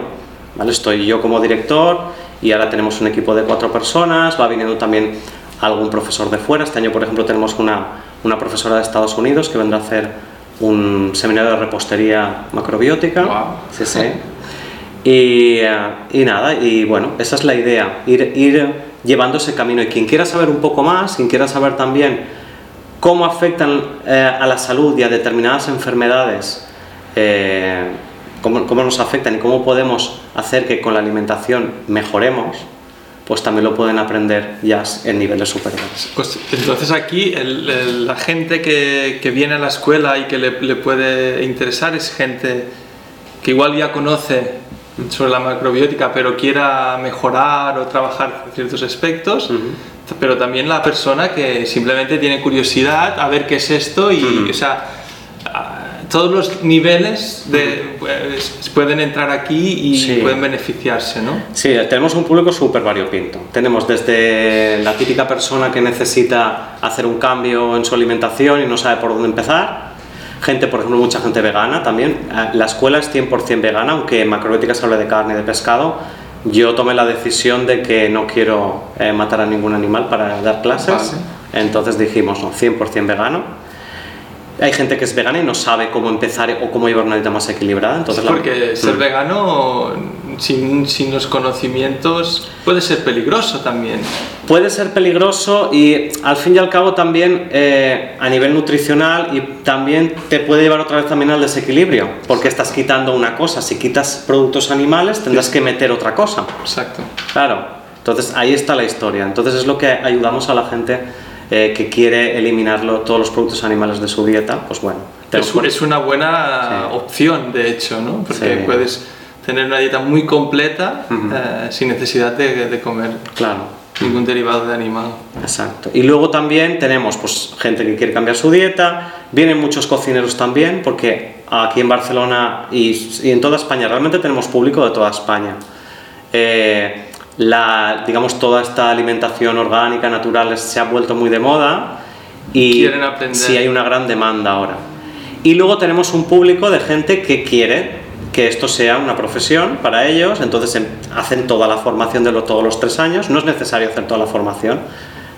Estoy yo como director y ahora tenemos un equipo de cuatro personas, va viniendo también algún profesor de fuera. Este año, por ejemplo, tenemos una, una profesora de Estados Unidos que vendrá a hacer un seminario de repostería macrobiótica. Sí, sí. Y, eh, y, nada, y bueno, esa es la idea, ir, ir llevando ese camino. Y quien quiera saber un poco más, quien quiera saber también cómo afectan eh, a la salud y a determinadas enfermedades, eh, cómo, nos afectan y cómo podemos hacer que con la alimentación mejoremos, pues también lo pueden aprender ya en niveles superiores. Pues entonces aquí la gente que, que, viene a la escuela y que le, le, puede interesar es gente que igual ya conoce sobre la macrobiótica, pero quiera mejorar o trabajar ciertos aspectos, pero también la persona que simplemente tiene curiosidad a ver qué es esto y, o sea, todos los niveles de, pues, pueden entrar aquí y pueden beneficiarse, ¿no? Sí, tenemos un público súper variopinto. Tenemos desde la típica persona que necesita hacer un cambio en su alimentación y no sabe por dónde empezar, gente, por ejemplo, mucha gente vegana también. Eh, la escuela es 100% vegana, aunque en macrobiótica se habla de carne y de pescado. Yo tomé la decisión de que no quiero eh, matar a ningún animal para dar clases, entonces dijimos, no, 100% vegano hay gente que es vegana y no sabe cómo empezar o cómo llevar una dieta más equilibrada. Entonces porque ser mm. vegano sin, sin, los conocimientos puede ser peligroso también. Puede ser peligroso y al fin y al cabo también eh, a nivel nutricional y también te puede llevar otra vez también al desequilibrio, porque estás quitando una cosa. Si quitas productos animales tendrás que meter otra cosa. Exacto. Claro. Entonces ahí está la historia. Entonces es lo que ayudamos a la gente eh, que quiere eliminarlo todos los productos animales de su dieta, pues bueno. Es, es una buena opción, de hecho, ¿no? Porque puedes tener una dieta muy completa eh, sin necesidad de, de, comer claro. ningún derivado de animal. Exacto. Y luego también tenemos pues, gente que quiere cambiar su dieta, vienen muchos cocineros también, porque aquí en Barcelona y, y en toda España, realmente tenemos público de toda España. Eh, la, digamos, toda esta alimentación orgánica, natural, se ha vuelto muy de moda y sí hay una gran demanda ahora. Y luego tenemos un público de gente que quiere que esto sea una profesión para ellos, entonces em, hacen toda la formación de todos los tres años, no es necesario hacer toda la formación,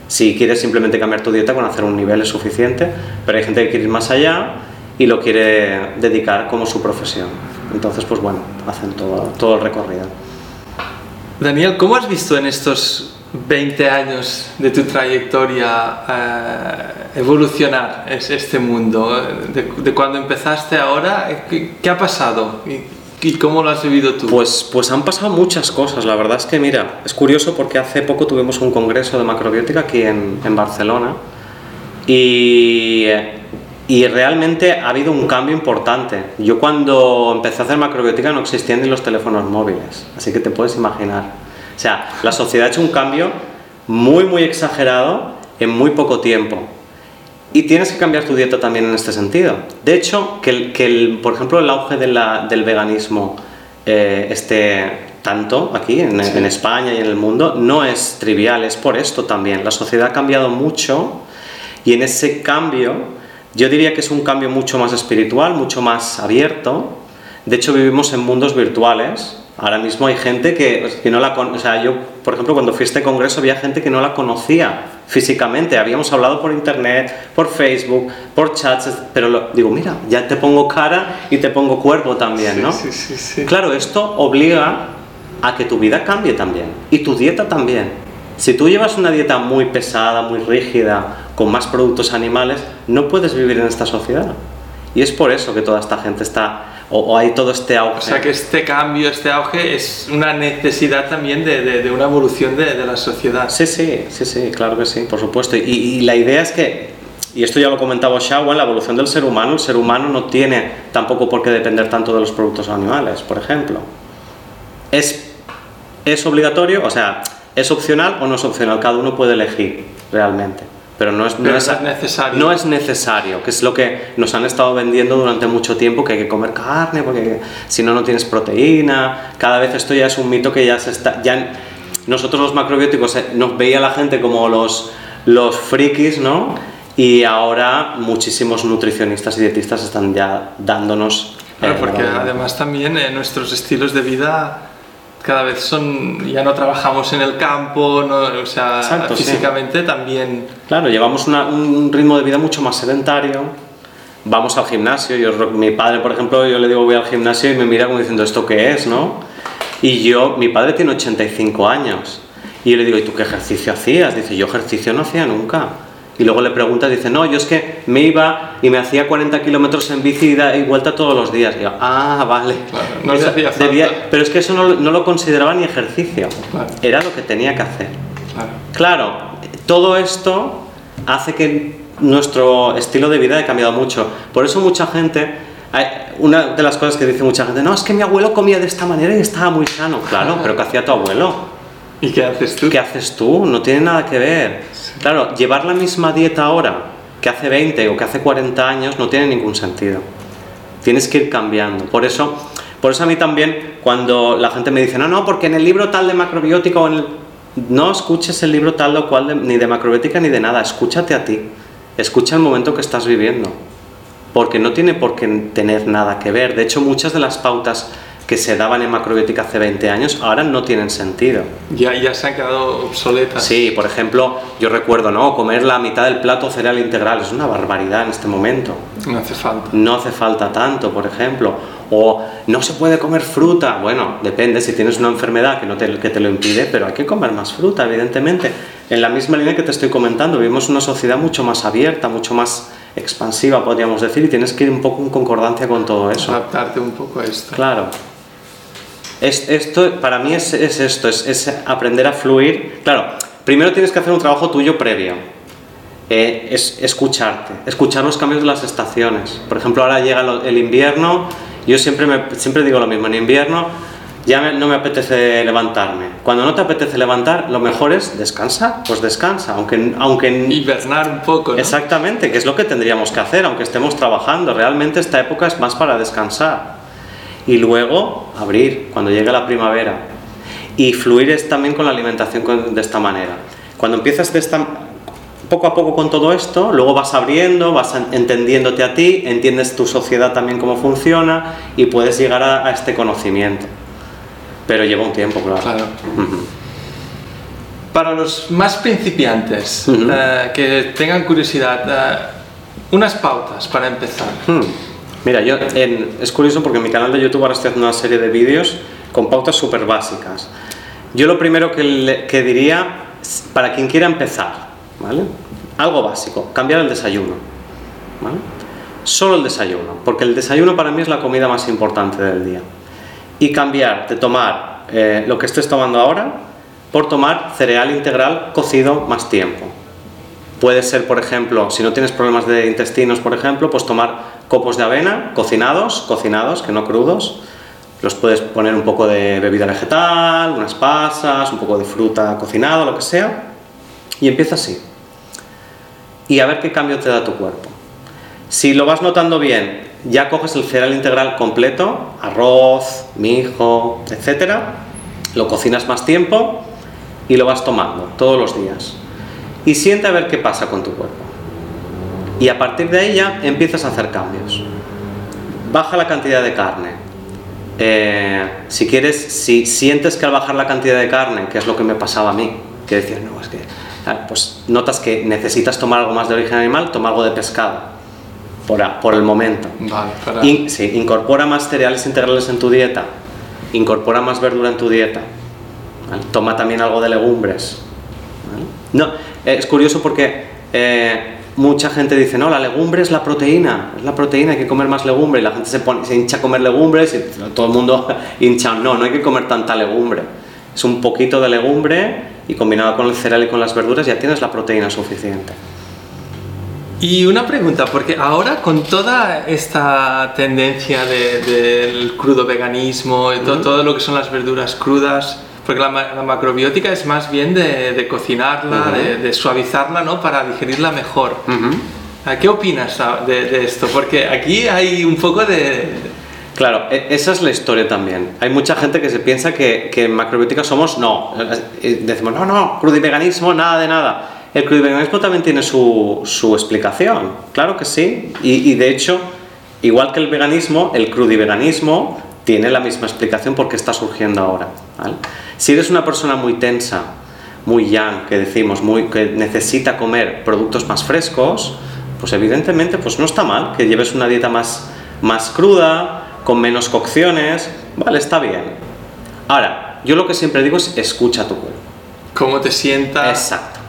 si quieres simplemente cambiar tu dieta con hacer un nivel es suficiente, pero hay gente que quiere ir más allá y lo quiere dedicar como su profesión. Entonces, pues bueno, hacen todo, todo el recorrido. Daniel, ¿cómo has visto en estos 20 años de tu trayectoria eh, evolucionar este mundo? De, cuando empezaste ahora, ¿qué, ha pasado? ¿Y, cómo lo has vivido tú? Pues, pues han pasado muchas cosas. La verdad es que, mira, es curioso porque hace poco tuvimos un congreso de macrobiótica aquí en, en Barcelona y y realmente ha habido un cambio importante. Yo cuando empecé a hacer macrobiótica no existían ni los teléfonos móviles, así que te puedes imaginar. O sea, la sociedad ha hecho un cambio muy, muy exagerado en muy poco tiempo. Y tienes que cambiar tu dieta también en este sentido. De hecho, que, el, que el, por ejemplo el auge de la, del veganismo eh, esté tanto aquí en, en España y en el mundo no es trivial, es por esto también. La sociedad ha cambiado mucho y en ese cambio yo diría que es un cambio mucho más espiritual, mucho más abierto. De hecho, vivimos en mundos virtuales. Ahora mismo hay gente que, que no la o sea, yo, por ejemplo, cuando fui a este congreso había gente que no la conocía físicamente. Habíamos hablado por internet, por Facebook, por chats, pero digo, mira, ya te pongo cara y te pongo cuerpo también, ¿no? Sí, sí, sí, claro, esto obliga a que tu vida cambie también y tu dieta también. Si tú llevas una dieta muy pesada, muy rígida, con más productos animales, no puedes vivir en esta sociedad. Y es por eso que toda esta gente está, o, hay todo este auge. O sea que este cambio, este auge es una necesidad también de, de, una evolución de, de, la sociedad. Sí, sí, sí, sí, claro que sí, por supuesto. Y, y la idea es que, y esto ya lo comentaba Shaw, la evolución del ser humano, el ser humano no tiene tampoco por qué depender tanto de los productos animales, por ejemplo. Es, es obligatorio, o sea, es opcional o no es opcional, cada uno puede elegir realmente pero no es, no es, necesario. No es necesario, que es lo que nos han estado vendiendo durante mucho tiempo, que hay que comer carne, porque si no, no tienes proteína. Cada vez esto ya es un mito que ya se está... Ya nosotros los macrobióticos eh, nos veía la gente como los, los frikis, ¿no? Y ahora muchísimos nutricionistas y dietistas están ya dándonos... Claro, eh, porque además también en nuestros estilos de vida cada vez son, ya no trabajamos en el campo, o sea, físicamente también. Claro, llevamos un ritmo de vida mucho más sedentario, vamos al gimnasio, yo, mi padre, por ejemplo, yo le digo voy al gimnasio y me mira como diciendo, ¿esto qué es, no? Y yo, mi padre tiene 85 años, y yo le digo, ¿y tú qué ejercicio hacías? Dice, yo ejercicio no hacía nunca. Y luego le preguntas, dice, no, yo es que me iba y me hacía 40 kilómetros en bici y vuelta todos los días. Y yo, ah, vale. no hacía pero es que eso no, no lo consideraba ni ejercicio. Era lo que tenía que hacer. Claro. todo esto hace que nuestro estilo de vida haya cambiado mucho. Por eso mucha gente, una de las cosas que dice mucha gente, no, es que mi abuelo comía de esta manera y estaba muy sano. Claro, pero ¿qué hacía tu abuelo? ¿Y qué haces tú? ¿Qué haces tú? No tiene nada que ver. Claro, llevar la misma dieta ahora que hace 20 o que hace 40 años no tiene ningún sentido. Tienes que ir cambiando. Por eso, por eso a mí también, cuando la gente me dice, no, no, porque en el libro tal de macrobiótica o en el... No escuches el libro tal o cual ni de macrobiótica ni de nada, escúchate a ti. Escucha el momento que estás viviendo. Porque no tiene por qué tener nada que ver. De hecho, muchas de las pautas que se daban en macrobiótica hace 20 años ahora no tienen sentido. Ya, ya se han quedado obsoletas. Sí, por ejemplo, yo recuerdo, ¿no? Comer la mitad del plato cereal integral es una barbaridad en este momento. No hace falta. No hace falta tanto, por ejemplo. O no se puede comer fruta. Bueno, depende si tienes una enfermedad que, no te, que te lo impide, pero hay que comer más fruta, evidentemente. En la misma línea que te estoy comentando, vivimos una sociedad mucho más abierta, mucho más expansiva, podríamos decir, y tienes que ir un poco en concordancia con todo eso. Adaptarte un poco a esto. Claro. Es, esto, para mí es, es esto, es, es, aprender a fluir. Claro, primero tienes que hacer un trabajo tuyo previo. Eh, es escucharte, escuchar los cambios de las estaciones. Por ejemplo, ahora llega el invierno, yo siempre, me, siempre digo lo mismo, en invierno ya no me apetece levantarme. Cuando no te apetece levantar, lo mejor es descansar, pues descansa, aunque... aunque Hibernar un poco. ¿no? Exactamente, que es lo que tendríamos que hacer, aunque estemos trabajando. Realmente esta época es más para descansar y luego abrir cuando llegue la primavera. Y fluir es también con la alimentación de esta manera. Cuando empiezas de esta, poco a poco con todo esto, luego vas abriendo, vas entendiéndote a ti, entiendes tu sociedad también cómo funciona y puedes llegar a, este conocimiento. Pero lleva un tiempo, claro. claro. Para los más principiantes eh, que tengan curiosidad, eh, unas pautas para empezar. Mira, yo es curioso porque en mi canal de YouTube ahora estoy haciendo una serie de vídeos con pautas súper básicas. Yo lo primero que, diría, para quien quiera empezar, ¿vale? Algo básico, cambiar el desayuno. Solo el desayuno, porque el desayuno para mí es la comida más importante del día. Y cambiar de tomar eh, lo que estés tomando ahora por tomar cereal integral cocido más tiempo. Puede ser, por ejemplo, si no tienes problemas de intestinos, por ejemplo, pues tomar copos de avena cocinados, cocinados, que no crudos. Los puedes poner un poco de bebida vegetal, unas pasas, un poco de fruta cocinada, lo que sea. Y empieza así. Y a ver qué cambio te da tu cuerpo. Si lo vas notando bien, ya coges el cereal integral completo, arroz, mijo, etc. Lo cocinas más tiempo y lo vas tomando todos los días. Y siente a ver qué pasa con tu cuerpo y a partir de ya empiezas a hacer cambios. Baja la cantidad de carne. Eh, si quieres, si sientes que al bajar la cantidad de carne, que es lo que me pasaba a mí, que decía, no, es que, pues notas que necesitas tomar algo más de origen animal, toma algo de pescado, por, por el momento. Vale, sí, incorpora más cereales integrales en tu dieta. incorpora más verdura en tu dieta. ¿vale? Toma también algo de legumbres. ¿vale? No, es curioso porque eh, mucha gente dice, no, la legumbre es la proteína, es la proteína, hay que comer más legumbre, y la gente se, pone, se hincha a comer legumbres y todo el mundo hincha, no, no hay que comer tanta legumbre. Es un poquito de legumbre y combinado con el cereal y con las verduras ya tienes la proteína suficiente. Y una pregunta, porque ahora con toda esta tendencia de- del crudo veganismo y to- todo lo que son las verduras crudas, porque la, la macrobiótica es más bien de, de cocinarla, de, de suavizarla, ¿no? Para digerirla mejor. ¿A ¿Qué opinas de, de esto? Porque aquí hay un poco de... Claro, e- esa es la historia también. Hay mucha gente que se piensa que, que en macrobiótica somos, no, decimos, no, no, crudiveganismo, nada de nada. El crudiveganismo también tiene su, su explicación, claro que sí. Y, y de hecho, igual que el veganismo, el crudiveganismo tiene la misma explicación porque está surgiendo ahora. ¿vale? Si eres una persona muy tensa, muy yang, que decimos, muy, que necesita comer productos más frescos, pues evidentemente pues no está mal que lleves una dieta más, más cruda, con menos cocciones, vale, está bien. Ahora, yo lo que siempre digo es escucha tu cuerpo. cómo te sientas. Exacto.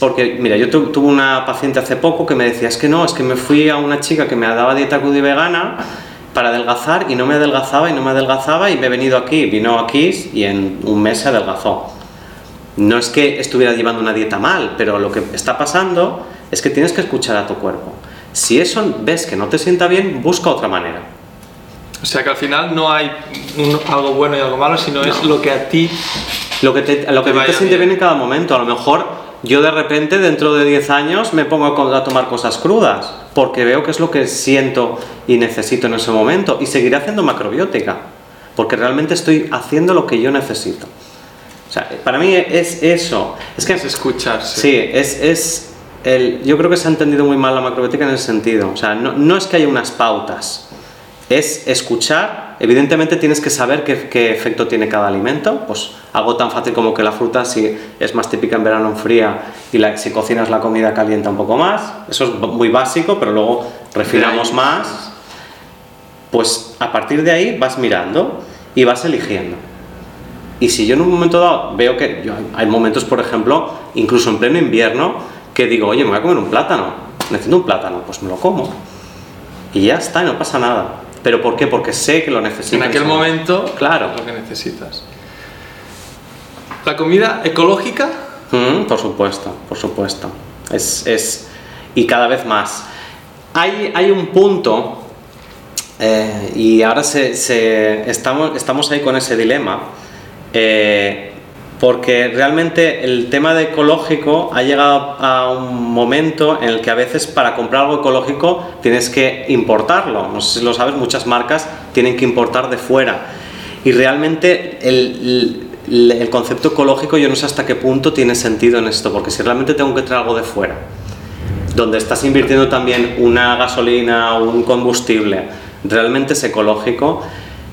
Porque, mira, yo tu- tuve una paciente hace poco que me decía, es que no, es que me fui a una chica que me daba dieta cruda y vegana para adelgazar y no me adelgazaba y no me adelgazaba y me he venido aquí, vino aquí y en un mes se adelgazó. No es que estuviera llevando una dieta mal, pero lo que está pasando es que tienes que escuchar a tu cuerpo. Si eso ves que no te sienta bien, busca otra manera. O sea que al final no hay un- algo bueno y algo malo, sino es lo que a ti... Lo que te, lo que Te te siente bien en cada momento. A lo mejor yo de repente dentro de 10 años me pongo a tomar cosas crudas porque veo que es lo que siento y necesito en ese momento y seguiré haciendo macrobiótica porque realmente estoy haciendo lo que yo necesito. O sea, para mí es eso. Es que Es escucharse. Sí, es, es el, yo creo que se ha entendido muy mal la macrobiótica en ese sentido. O sea, no, no es que haya unas pautas, es escuchar. Evidentemente tienes que saber qué, qué efecto tiene cada alimento. Pues algo tan fácil como que la fruta si es más típica en verano fría y la, si cocinas la comida calienta un poco más. Eso es muy básico, pero luego refinamos más. Pues a partir de ahí vas mirando y vas eligiendo. Y si yo en un momento dado veo que yo- hay momentos, por ejemplo, incluso en pleno invierno, que digo, oye, me voy a comer un plátano, necesito un plátano, pues me lo como. Y ya está, y no pasa nada. ¿Pero por qué? Porque sé que lo necesito. En aquel momento, Claro. lo que necesitas. La comida ecológica, Mm, por supuesto, por supuesto. Es, es- y cada vez más. Hay, hay un punto, eh, y ahora se, se- estamos, estamos ahí con ese dilema, eh, porque realmente el tema de ecológico ha llegado a un momento en el que a veces para comprar algo ecológico tienes que importarlo. No sé si lo sabes, muchas marcas tienen que importar de fuera. Y realmente el, concepto ecológico yo no sé hasta qué punto tiene sentido en esto, porque si realmente tengo que traer algo de fuera, donde estás invirtiendo también una gasolina o un combustible, realmente es ecológico,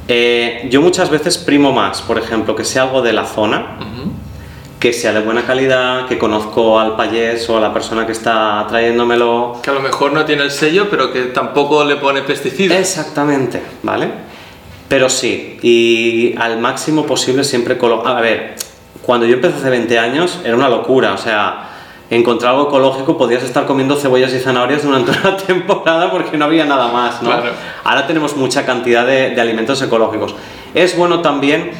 eh, yo muchas veces primo más, por ejemplo, que sea algo de la zona, que sea de buena calidad, que conozco al payés o a la persona que está trayéndomelo, que a lo mejor no tiene el sello, pero que tampoco le pone pesticidas. Exactamente, ¿vale? Pero sí, y al máximo posible siempre colo- A ver, cuando yo empecé hace 20 años era una locura, o sea, encontrar algo ecológico podías estar comiendo cebollas y zanahorias durante una temporada porque no había nada más, ¿no? Claro. Ahora tenemos mucha cantidad de, de alimentos ecológicos. Es bueno también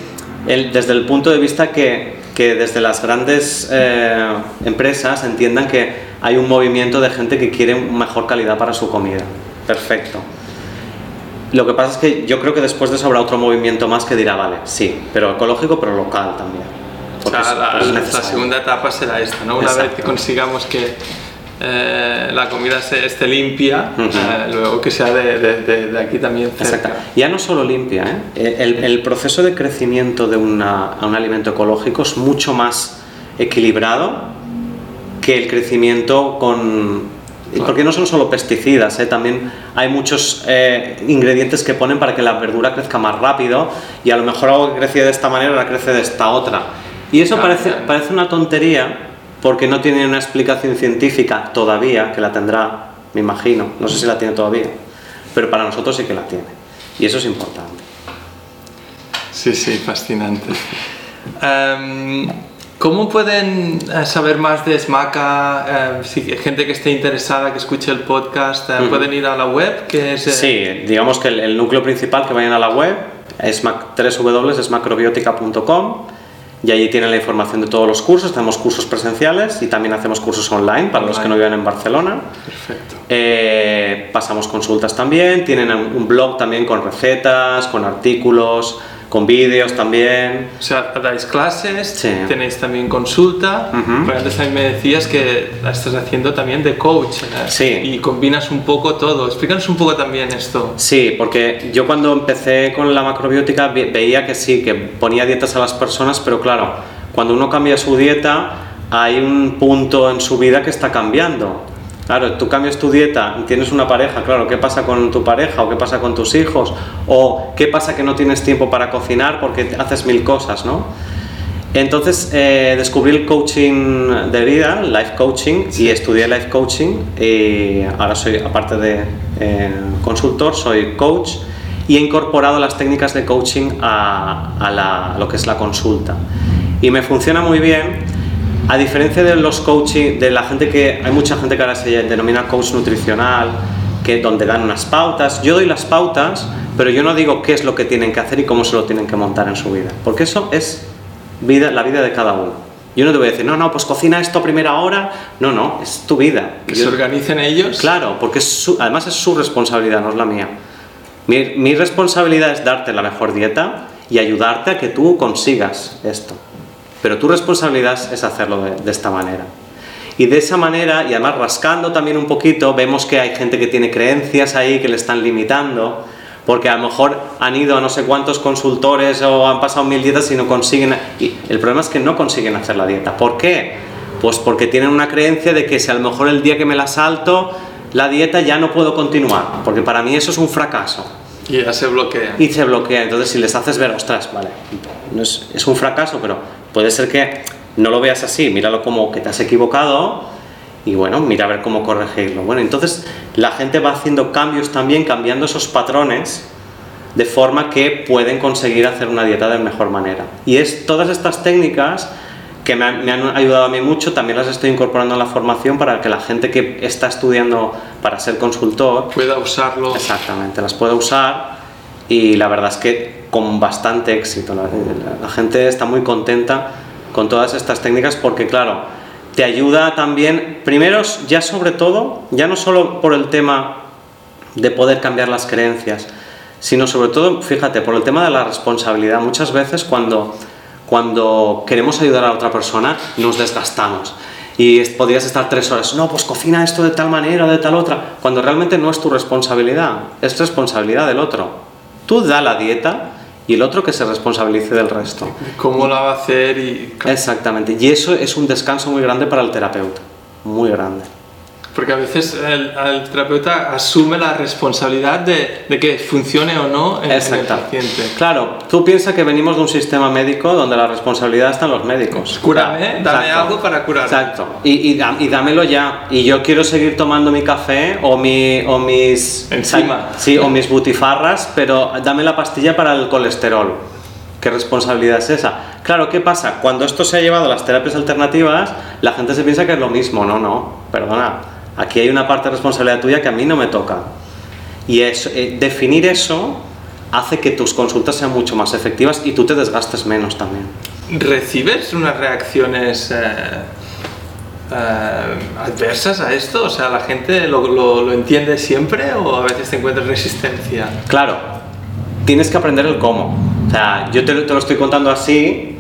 el- desde el punto de vista que, que desde las grandes eh, empresas entiendan que hay un movimiento de gente que quiere mejor calidad para su comida. Perfecto. Lo que pasa es que yo creo que después de eso habrá otro movimiento más que dirá, vale, sí, pero ecológico, pero local también. O Porque sea, es- la, es la necesario. segunda etapa será esta, ¿no? Una vez Exacto. que consigamos que eh, la comida se, esté limpia, Ujú. eh, luego que sea de, de- de- de aquí también cerca. Exacto. Ya no solo limpia, ¿eh? el, el proceso de crecimiento de una- un alimento ecológico es mucho más equilibrado que el crecimiento con... Claro. Porque no son solo pesticidas, ¿eh? también hay muchos eh, ingredientes que ponen para que la verdura crezca más rápido y a lo mejor algo que crecía de esta manera ahora crece de esta otra. Y eso Claro, parece, claro. parece una tontería porque no tiene una explicación científica todavía, que la tendrá, me imagino, no sé si la tiene todavía, pero para nosotros sí que la tiene. Y eso es importante. Sí, sí, fascinante. Em, ¿Cómo pueden eh, saber más de Smaca? Eh, si hay gente que esté interesada, que escuche el podcast, eh, pueden ir a la web, que es... Sí, digamos que el, núcleo principal que vayan a la web es www.esmacrobiotica.com y allí tienen la información de todos los cursos. Tenemos cursos presenciales y también hacemos cursos online para los que no viven en Barcelona. Perfecto. pasamos consultas también. Tienen un blog también con recetas, con artículos con vídeos también. O sea, dais clases, tenéis también consulta, pero antes también me decías que estás haciendo también de coach sí. y combinas un poco todo. Explícanos un poco también esto. Sí, porque yo cuando empecé con la macrobiótica veía que sí, que ponía dietas a las personas, pero claro, cuando uno cambia su dieta, hay un punto en su vida que está cambiando. Claro, tú cambias tu dieta y tienes una pareja, claro, ¿qué pasa con tu pareja o qué pasa con tus hijos? O qué pasa que no tienes tiempo para cocinar porque haces mil cosas, ¿no? Entonces eh, descubrí el coaching de vida, life coaching, y estudié life coaching. Y ahora soy, aparte de eh, consultor, soy coach y he incorporado las técnicas de coaching a, a lo que es la consulta. Y me funciona muy bien a diferencia de los coaching, de la gente que, hay mucha gente que ahora se denomina coach nutricional, que donde dan unas pautas, yo doy las pautas, pero yo no digo qué es lo que tienen que hacer y cómo se lo tienen que montar en su vida, porque eso es vida, la vida de cada uno. Yo no te voy a decir, no, no, pues cocina esto a primera hora. No, no, es tu vida. Que se organicen ellos. Claro, porque además es su responsabilidad, no es la mía. Mi, mi responsabilidad es darte la mejor dieta y ayudarte a que tú consigas esto pero tu responsabilidad es hacerlo de, esta manera. Y de esa manera, y además rascando también un poquito, vemos que hay gente que tiene creencias ahí que le están limitando, porque a lo mejor han ido a no sé cuántos consultores o han pasado mil dietas y no consiguen... Y el problema es que no consiguen hacer la dieta. ¿Por qué? Pues porque tienen una creencia de que si a lo mejor el día que me la salto, la dieta ya no puedo continuar, porque para mí eso es un fracaso. Y ya se bloquea. Y se bloquea. Entonces, si les haces ver, ostras, vale, no es, es un fracaso, pero Puede ser que no lo veas así, míralo como que te has equivocado y bueno, mira a ver cómo corregirlo. Bueno, entonces la gente va haciendo cambios también, cambiando esos patrones de forma que pueden conseguir hacer una dieta de mejor manera. Y es todas estas técnicas que me han, me han, ayudado a mí mucho, también las estoy incorporando en la formación para que la gente que está estudiando para ser consultor pueda usarlo. Exactamente, las pueda usar y la verdad es que con bastante éxito. La, gente está muy contenta con todas estas técnicas porque, claro, te ayuda también, primero, ya sobre todo, ya no solo por el tema de poder cambiar las creencias, sino sobre todo, fíjate, por el tema de la responsabilidad. Muchas veces cuando, cuando queremos ayudar a otra persona nos desgastamos y podrías estar tres horas, no, pues cocina esto de tal manera de tal otra, cuando realmente no es tu responsabilidad, es responsabilidad del otro. Tú da la dieta y el otro que se responsabilice del resto. ¿Cómo la va a hacer? Y... Exactamente. Y eso es un descanso muy grande para el terapeuta. Muy grande. Porque a veces el, terapeuta asume la responsabilidad de, de, que funcione o no en, el paciente. Claro, tú piensas que venimos de un sistema médico donde la responsabilidad está en los médicos. Cúrame, dame algo para curar. Exacto. Y, y, y, dámelo ya. Y yo quiero seguir tomando mi café o, mi, o mis... Encima. Sí, o mis butifarras, pero dame la pastilla para el colesterol. ¿Qué responsabilidad es esa? Claro, ¿qué pasa? Cuando esto se ha llevado a las terapias alternativas, la gente se piensa que es lo mismo. No, no, perdona Aquí hay una parte de responsabilidad tuya que a mí no me toca. Y es, eh, definir eso hace que tus consultas sean mucho más efectivas y tú te desgastes menos también. ¿Recibes unas reacciones eh, eh, adversas a esto? O sea, ¿la gente lo, lo, entiende siempre o a veces te encuentras resistencia? Claro, tienes que aprender el cómo. O sea, yo te, te lo estoy contando así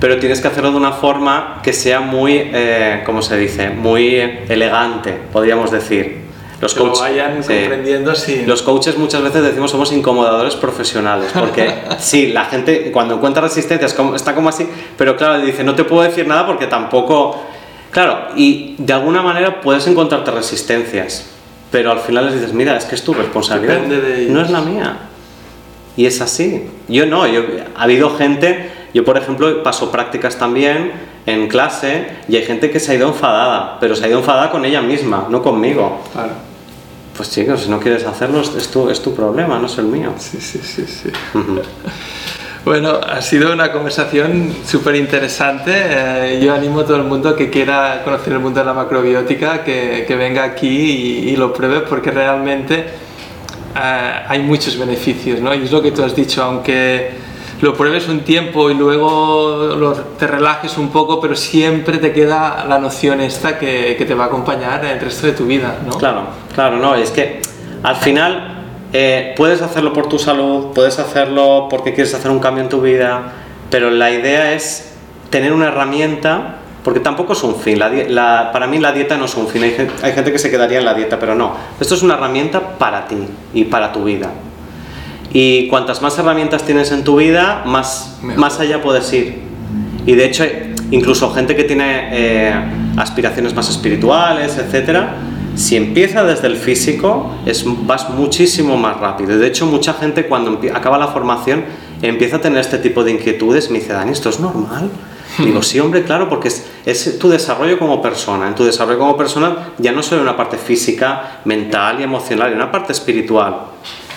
pero tienes que hacerlo de una forma que sea muy, eh, ¿cómo se dice? Muy elegante, podríamos decir. Los coaches, vayan comprendiendo sí. Los coaches muchas veces decimos somos incomodadores profesionales, porque sí, la gente cuando encuentra resistencia está como así, pero claro, dice, no te puedo decir nada porque tampoco... Claro, y de alguna manera puedes encontrarte resistencias, pero al final les dices, mira, es que es tu responsabilidad, no es la mía. Y es así. Yo no, yo, ha habido gente yo, por ejemplo, paso prácticas también en clase y hay gente que se ha ido enfadada, pero se ha ido enfadada con ella misma, no conmigo. Claro. Pues chicos, si no quieres hacerlo, es tu, es tu problema, no es el mío. Sí, sí, sí, sí. Bueno, ha sido una conversación súper interesante. Eh, yo animo a todo el mundo que quiera conocer el mundo de la macrobiótica que, que venga aquí y, y, lo pruebe porque realmente eh, hay muchos beneficios, ¿no? Y es lo que tú has dicho, aunque lo pruebes un tiempo y luego te relajes un poco, pero siempre te queda la noción esta que, que, te va a acompañar el resto de tu vida, ¿no? Claro, claro, no, es que al final eh, puedes hacerlo por tu salud, puedes hacerlo porque quieres hacer un cambio en tu vida, pero la idea es tener una herramienta, porque tampoco es un fin, la, la, para mí la dieta no es un fin, hay hay gente que se quedaría en la dieta, pero no, esto es una herramienta para ti y para tu vida. Y cuantas más herramientas tienes en tu vida, más, más allá puedes ir. Y de hecho, incluso gente que tiene eh, aspiraciones más espirituales, etcétera, si empieza desde el físico, es, vas muchísimo más rápido. De hecho, mucha gente cuando acaba la formación empieza a tener este tipo de inquietudes me dice, Dani, ¿esto es normal? Digo, sí, hombre, claro, porque es, es, tu desarrollo como persona. En tu desarrollo como persona ya no solo una parte física, mental y emocional, hay una parte espiritual.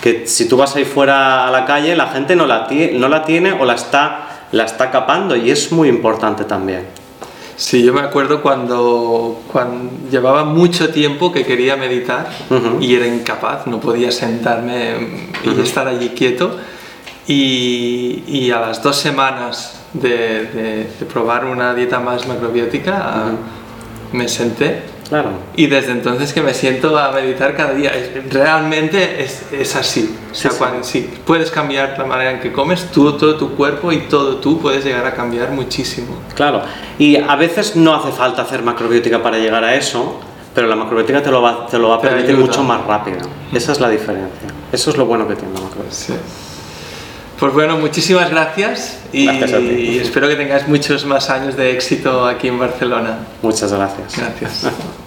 Que si tú vas ahí fuera a la calle, la gente no la, no la tiene o la está, la está capando y es muy importante también. Sí, yo me acuerdo cuando, cuando llevaba mucho tiempo que quería meditar uh -huh. y era incapaz, no podía sentarme y uh -huh. estar allí quieto. Y, y, a las dos semanas de, de, de probar una dieta más macrobiótica, uh -huh. me senté Claro. Y desde entonces que me siento a meditar cada día. Realmente es, es así. O sea, sí, cuando, sí. Puedes cambiar la manera en que comes, tú, todo tu cuerpo y todo tú puedes llegar a cambiar muchísimo. Claro. Y a veces no hace falta hacer macrobiótica para llegar a eso, pero la macrobiótica te lo va, te lo va a permitir mucho más rápido. Esa es la diferencia. Eso es lo bueno que tiene la macrobiótica. Sí. Pues bueno, muchísimas gracias y, gracias y espero que tengáis muchos más años de éxito aquí en Barcelona. Muchas gracias. Gracias.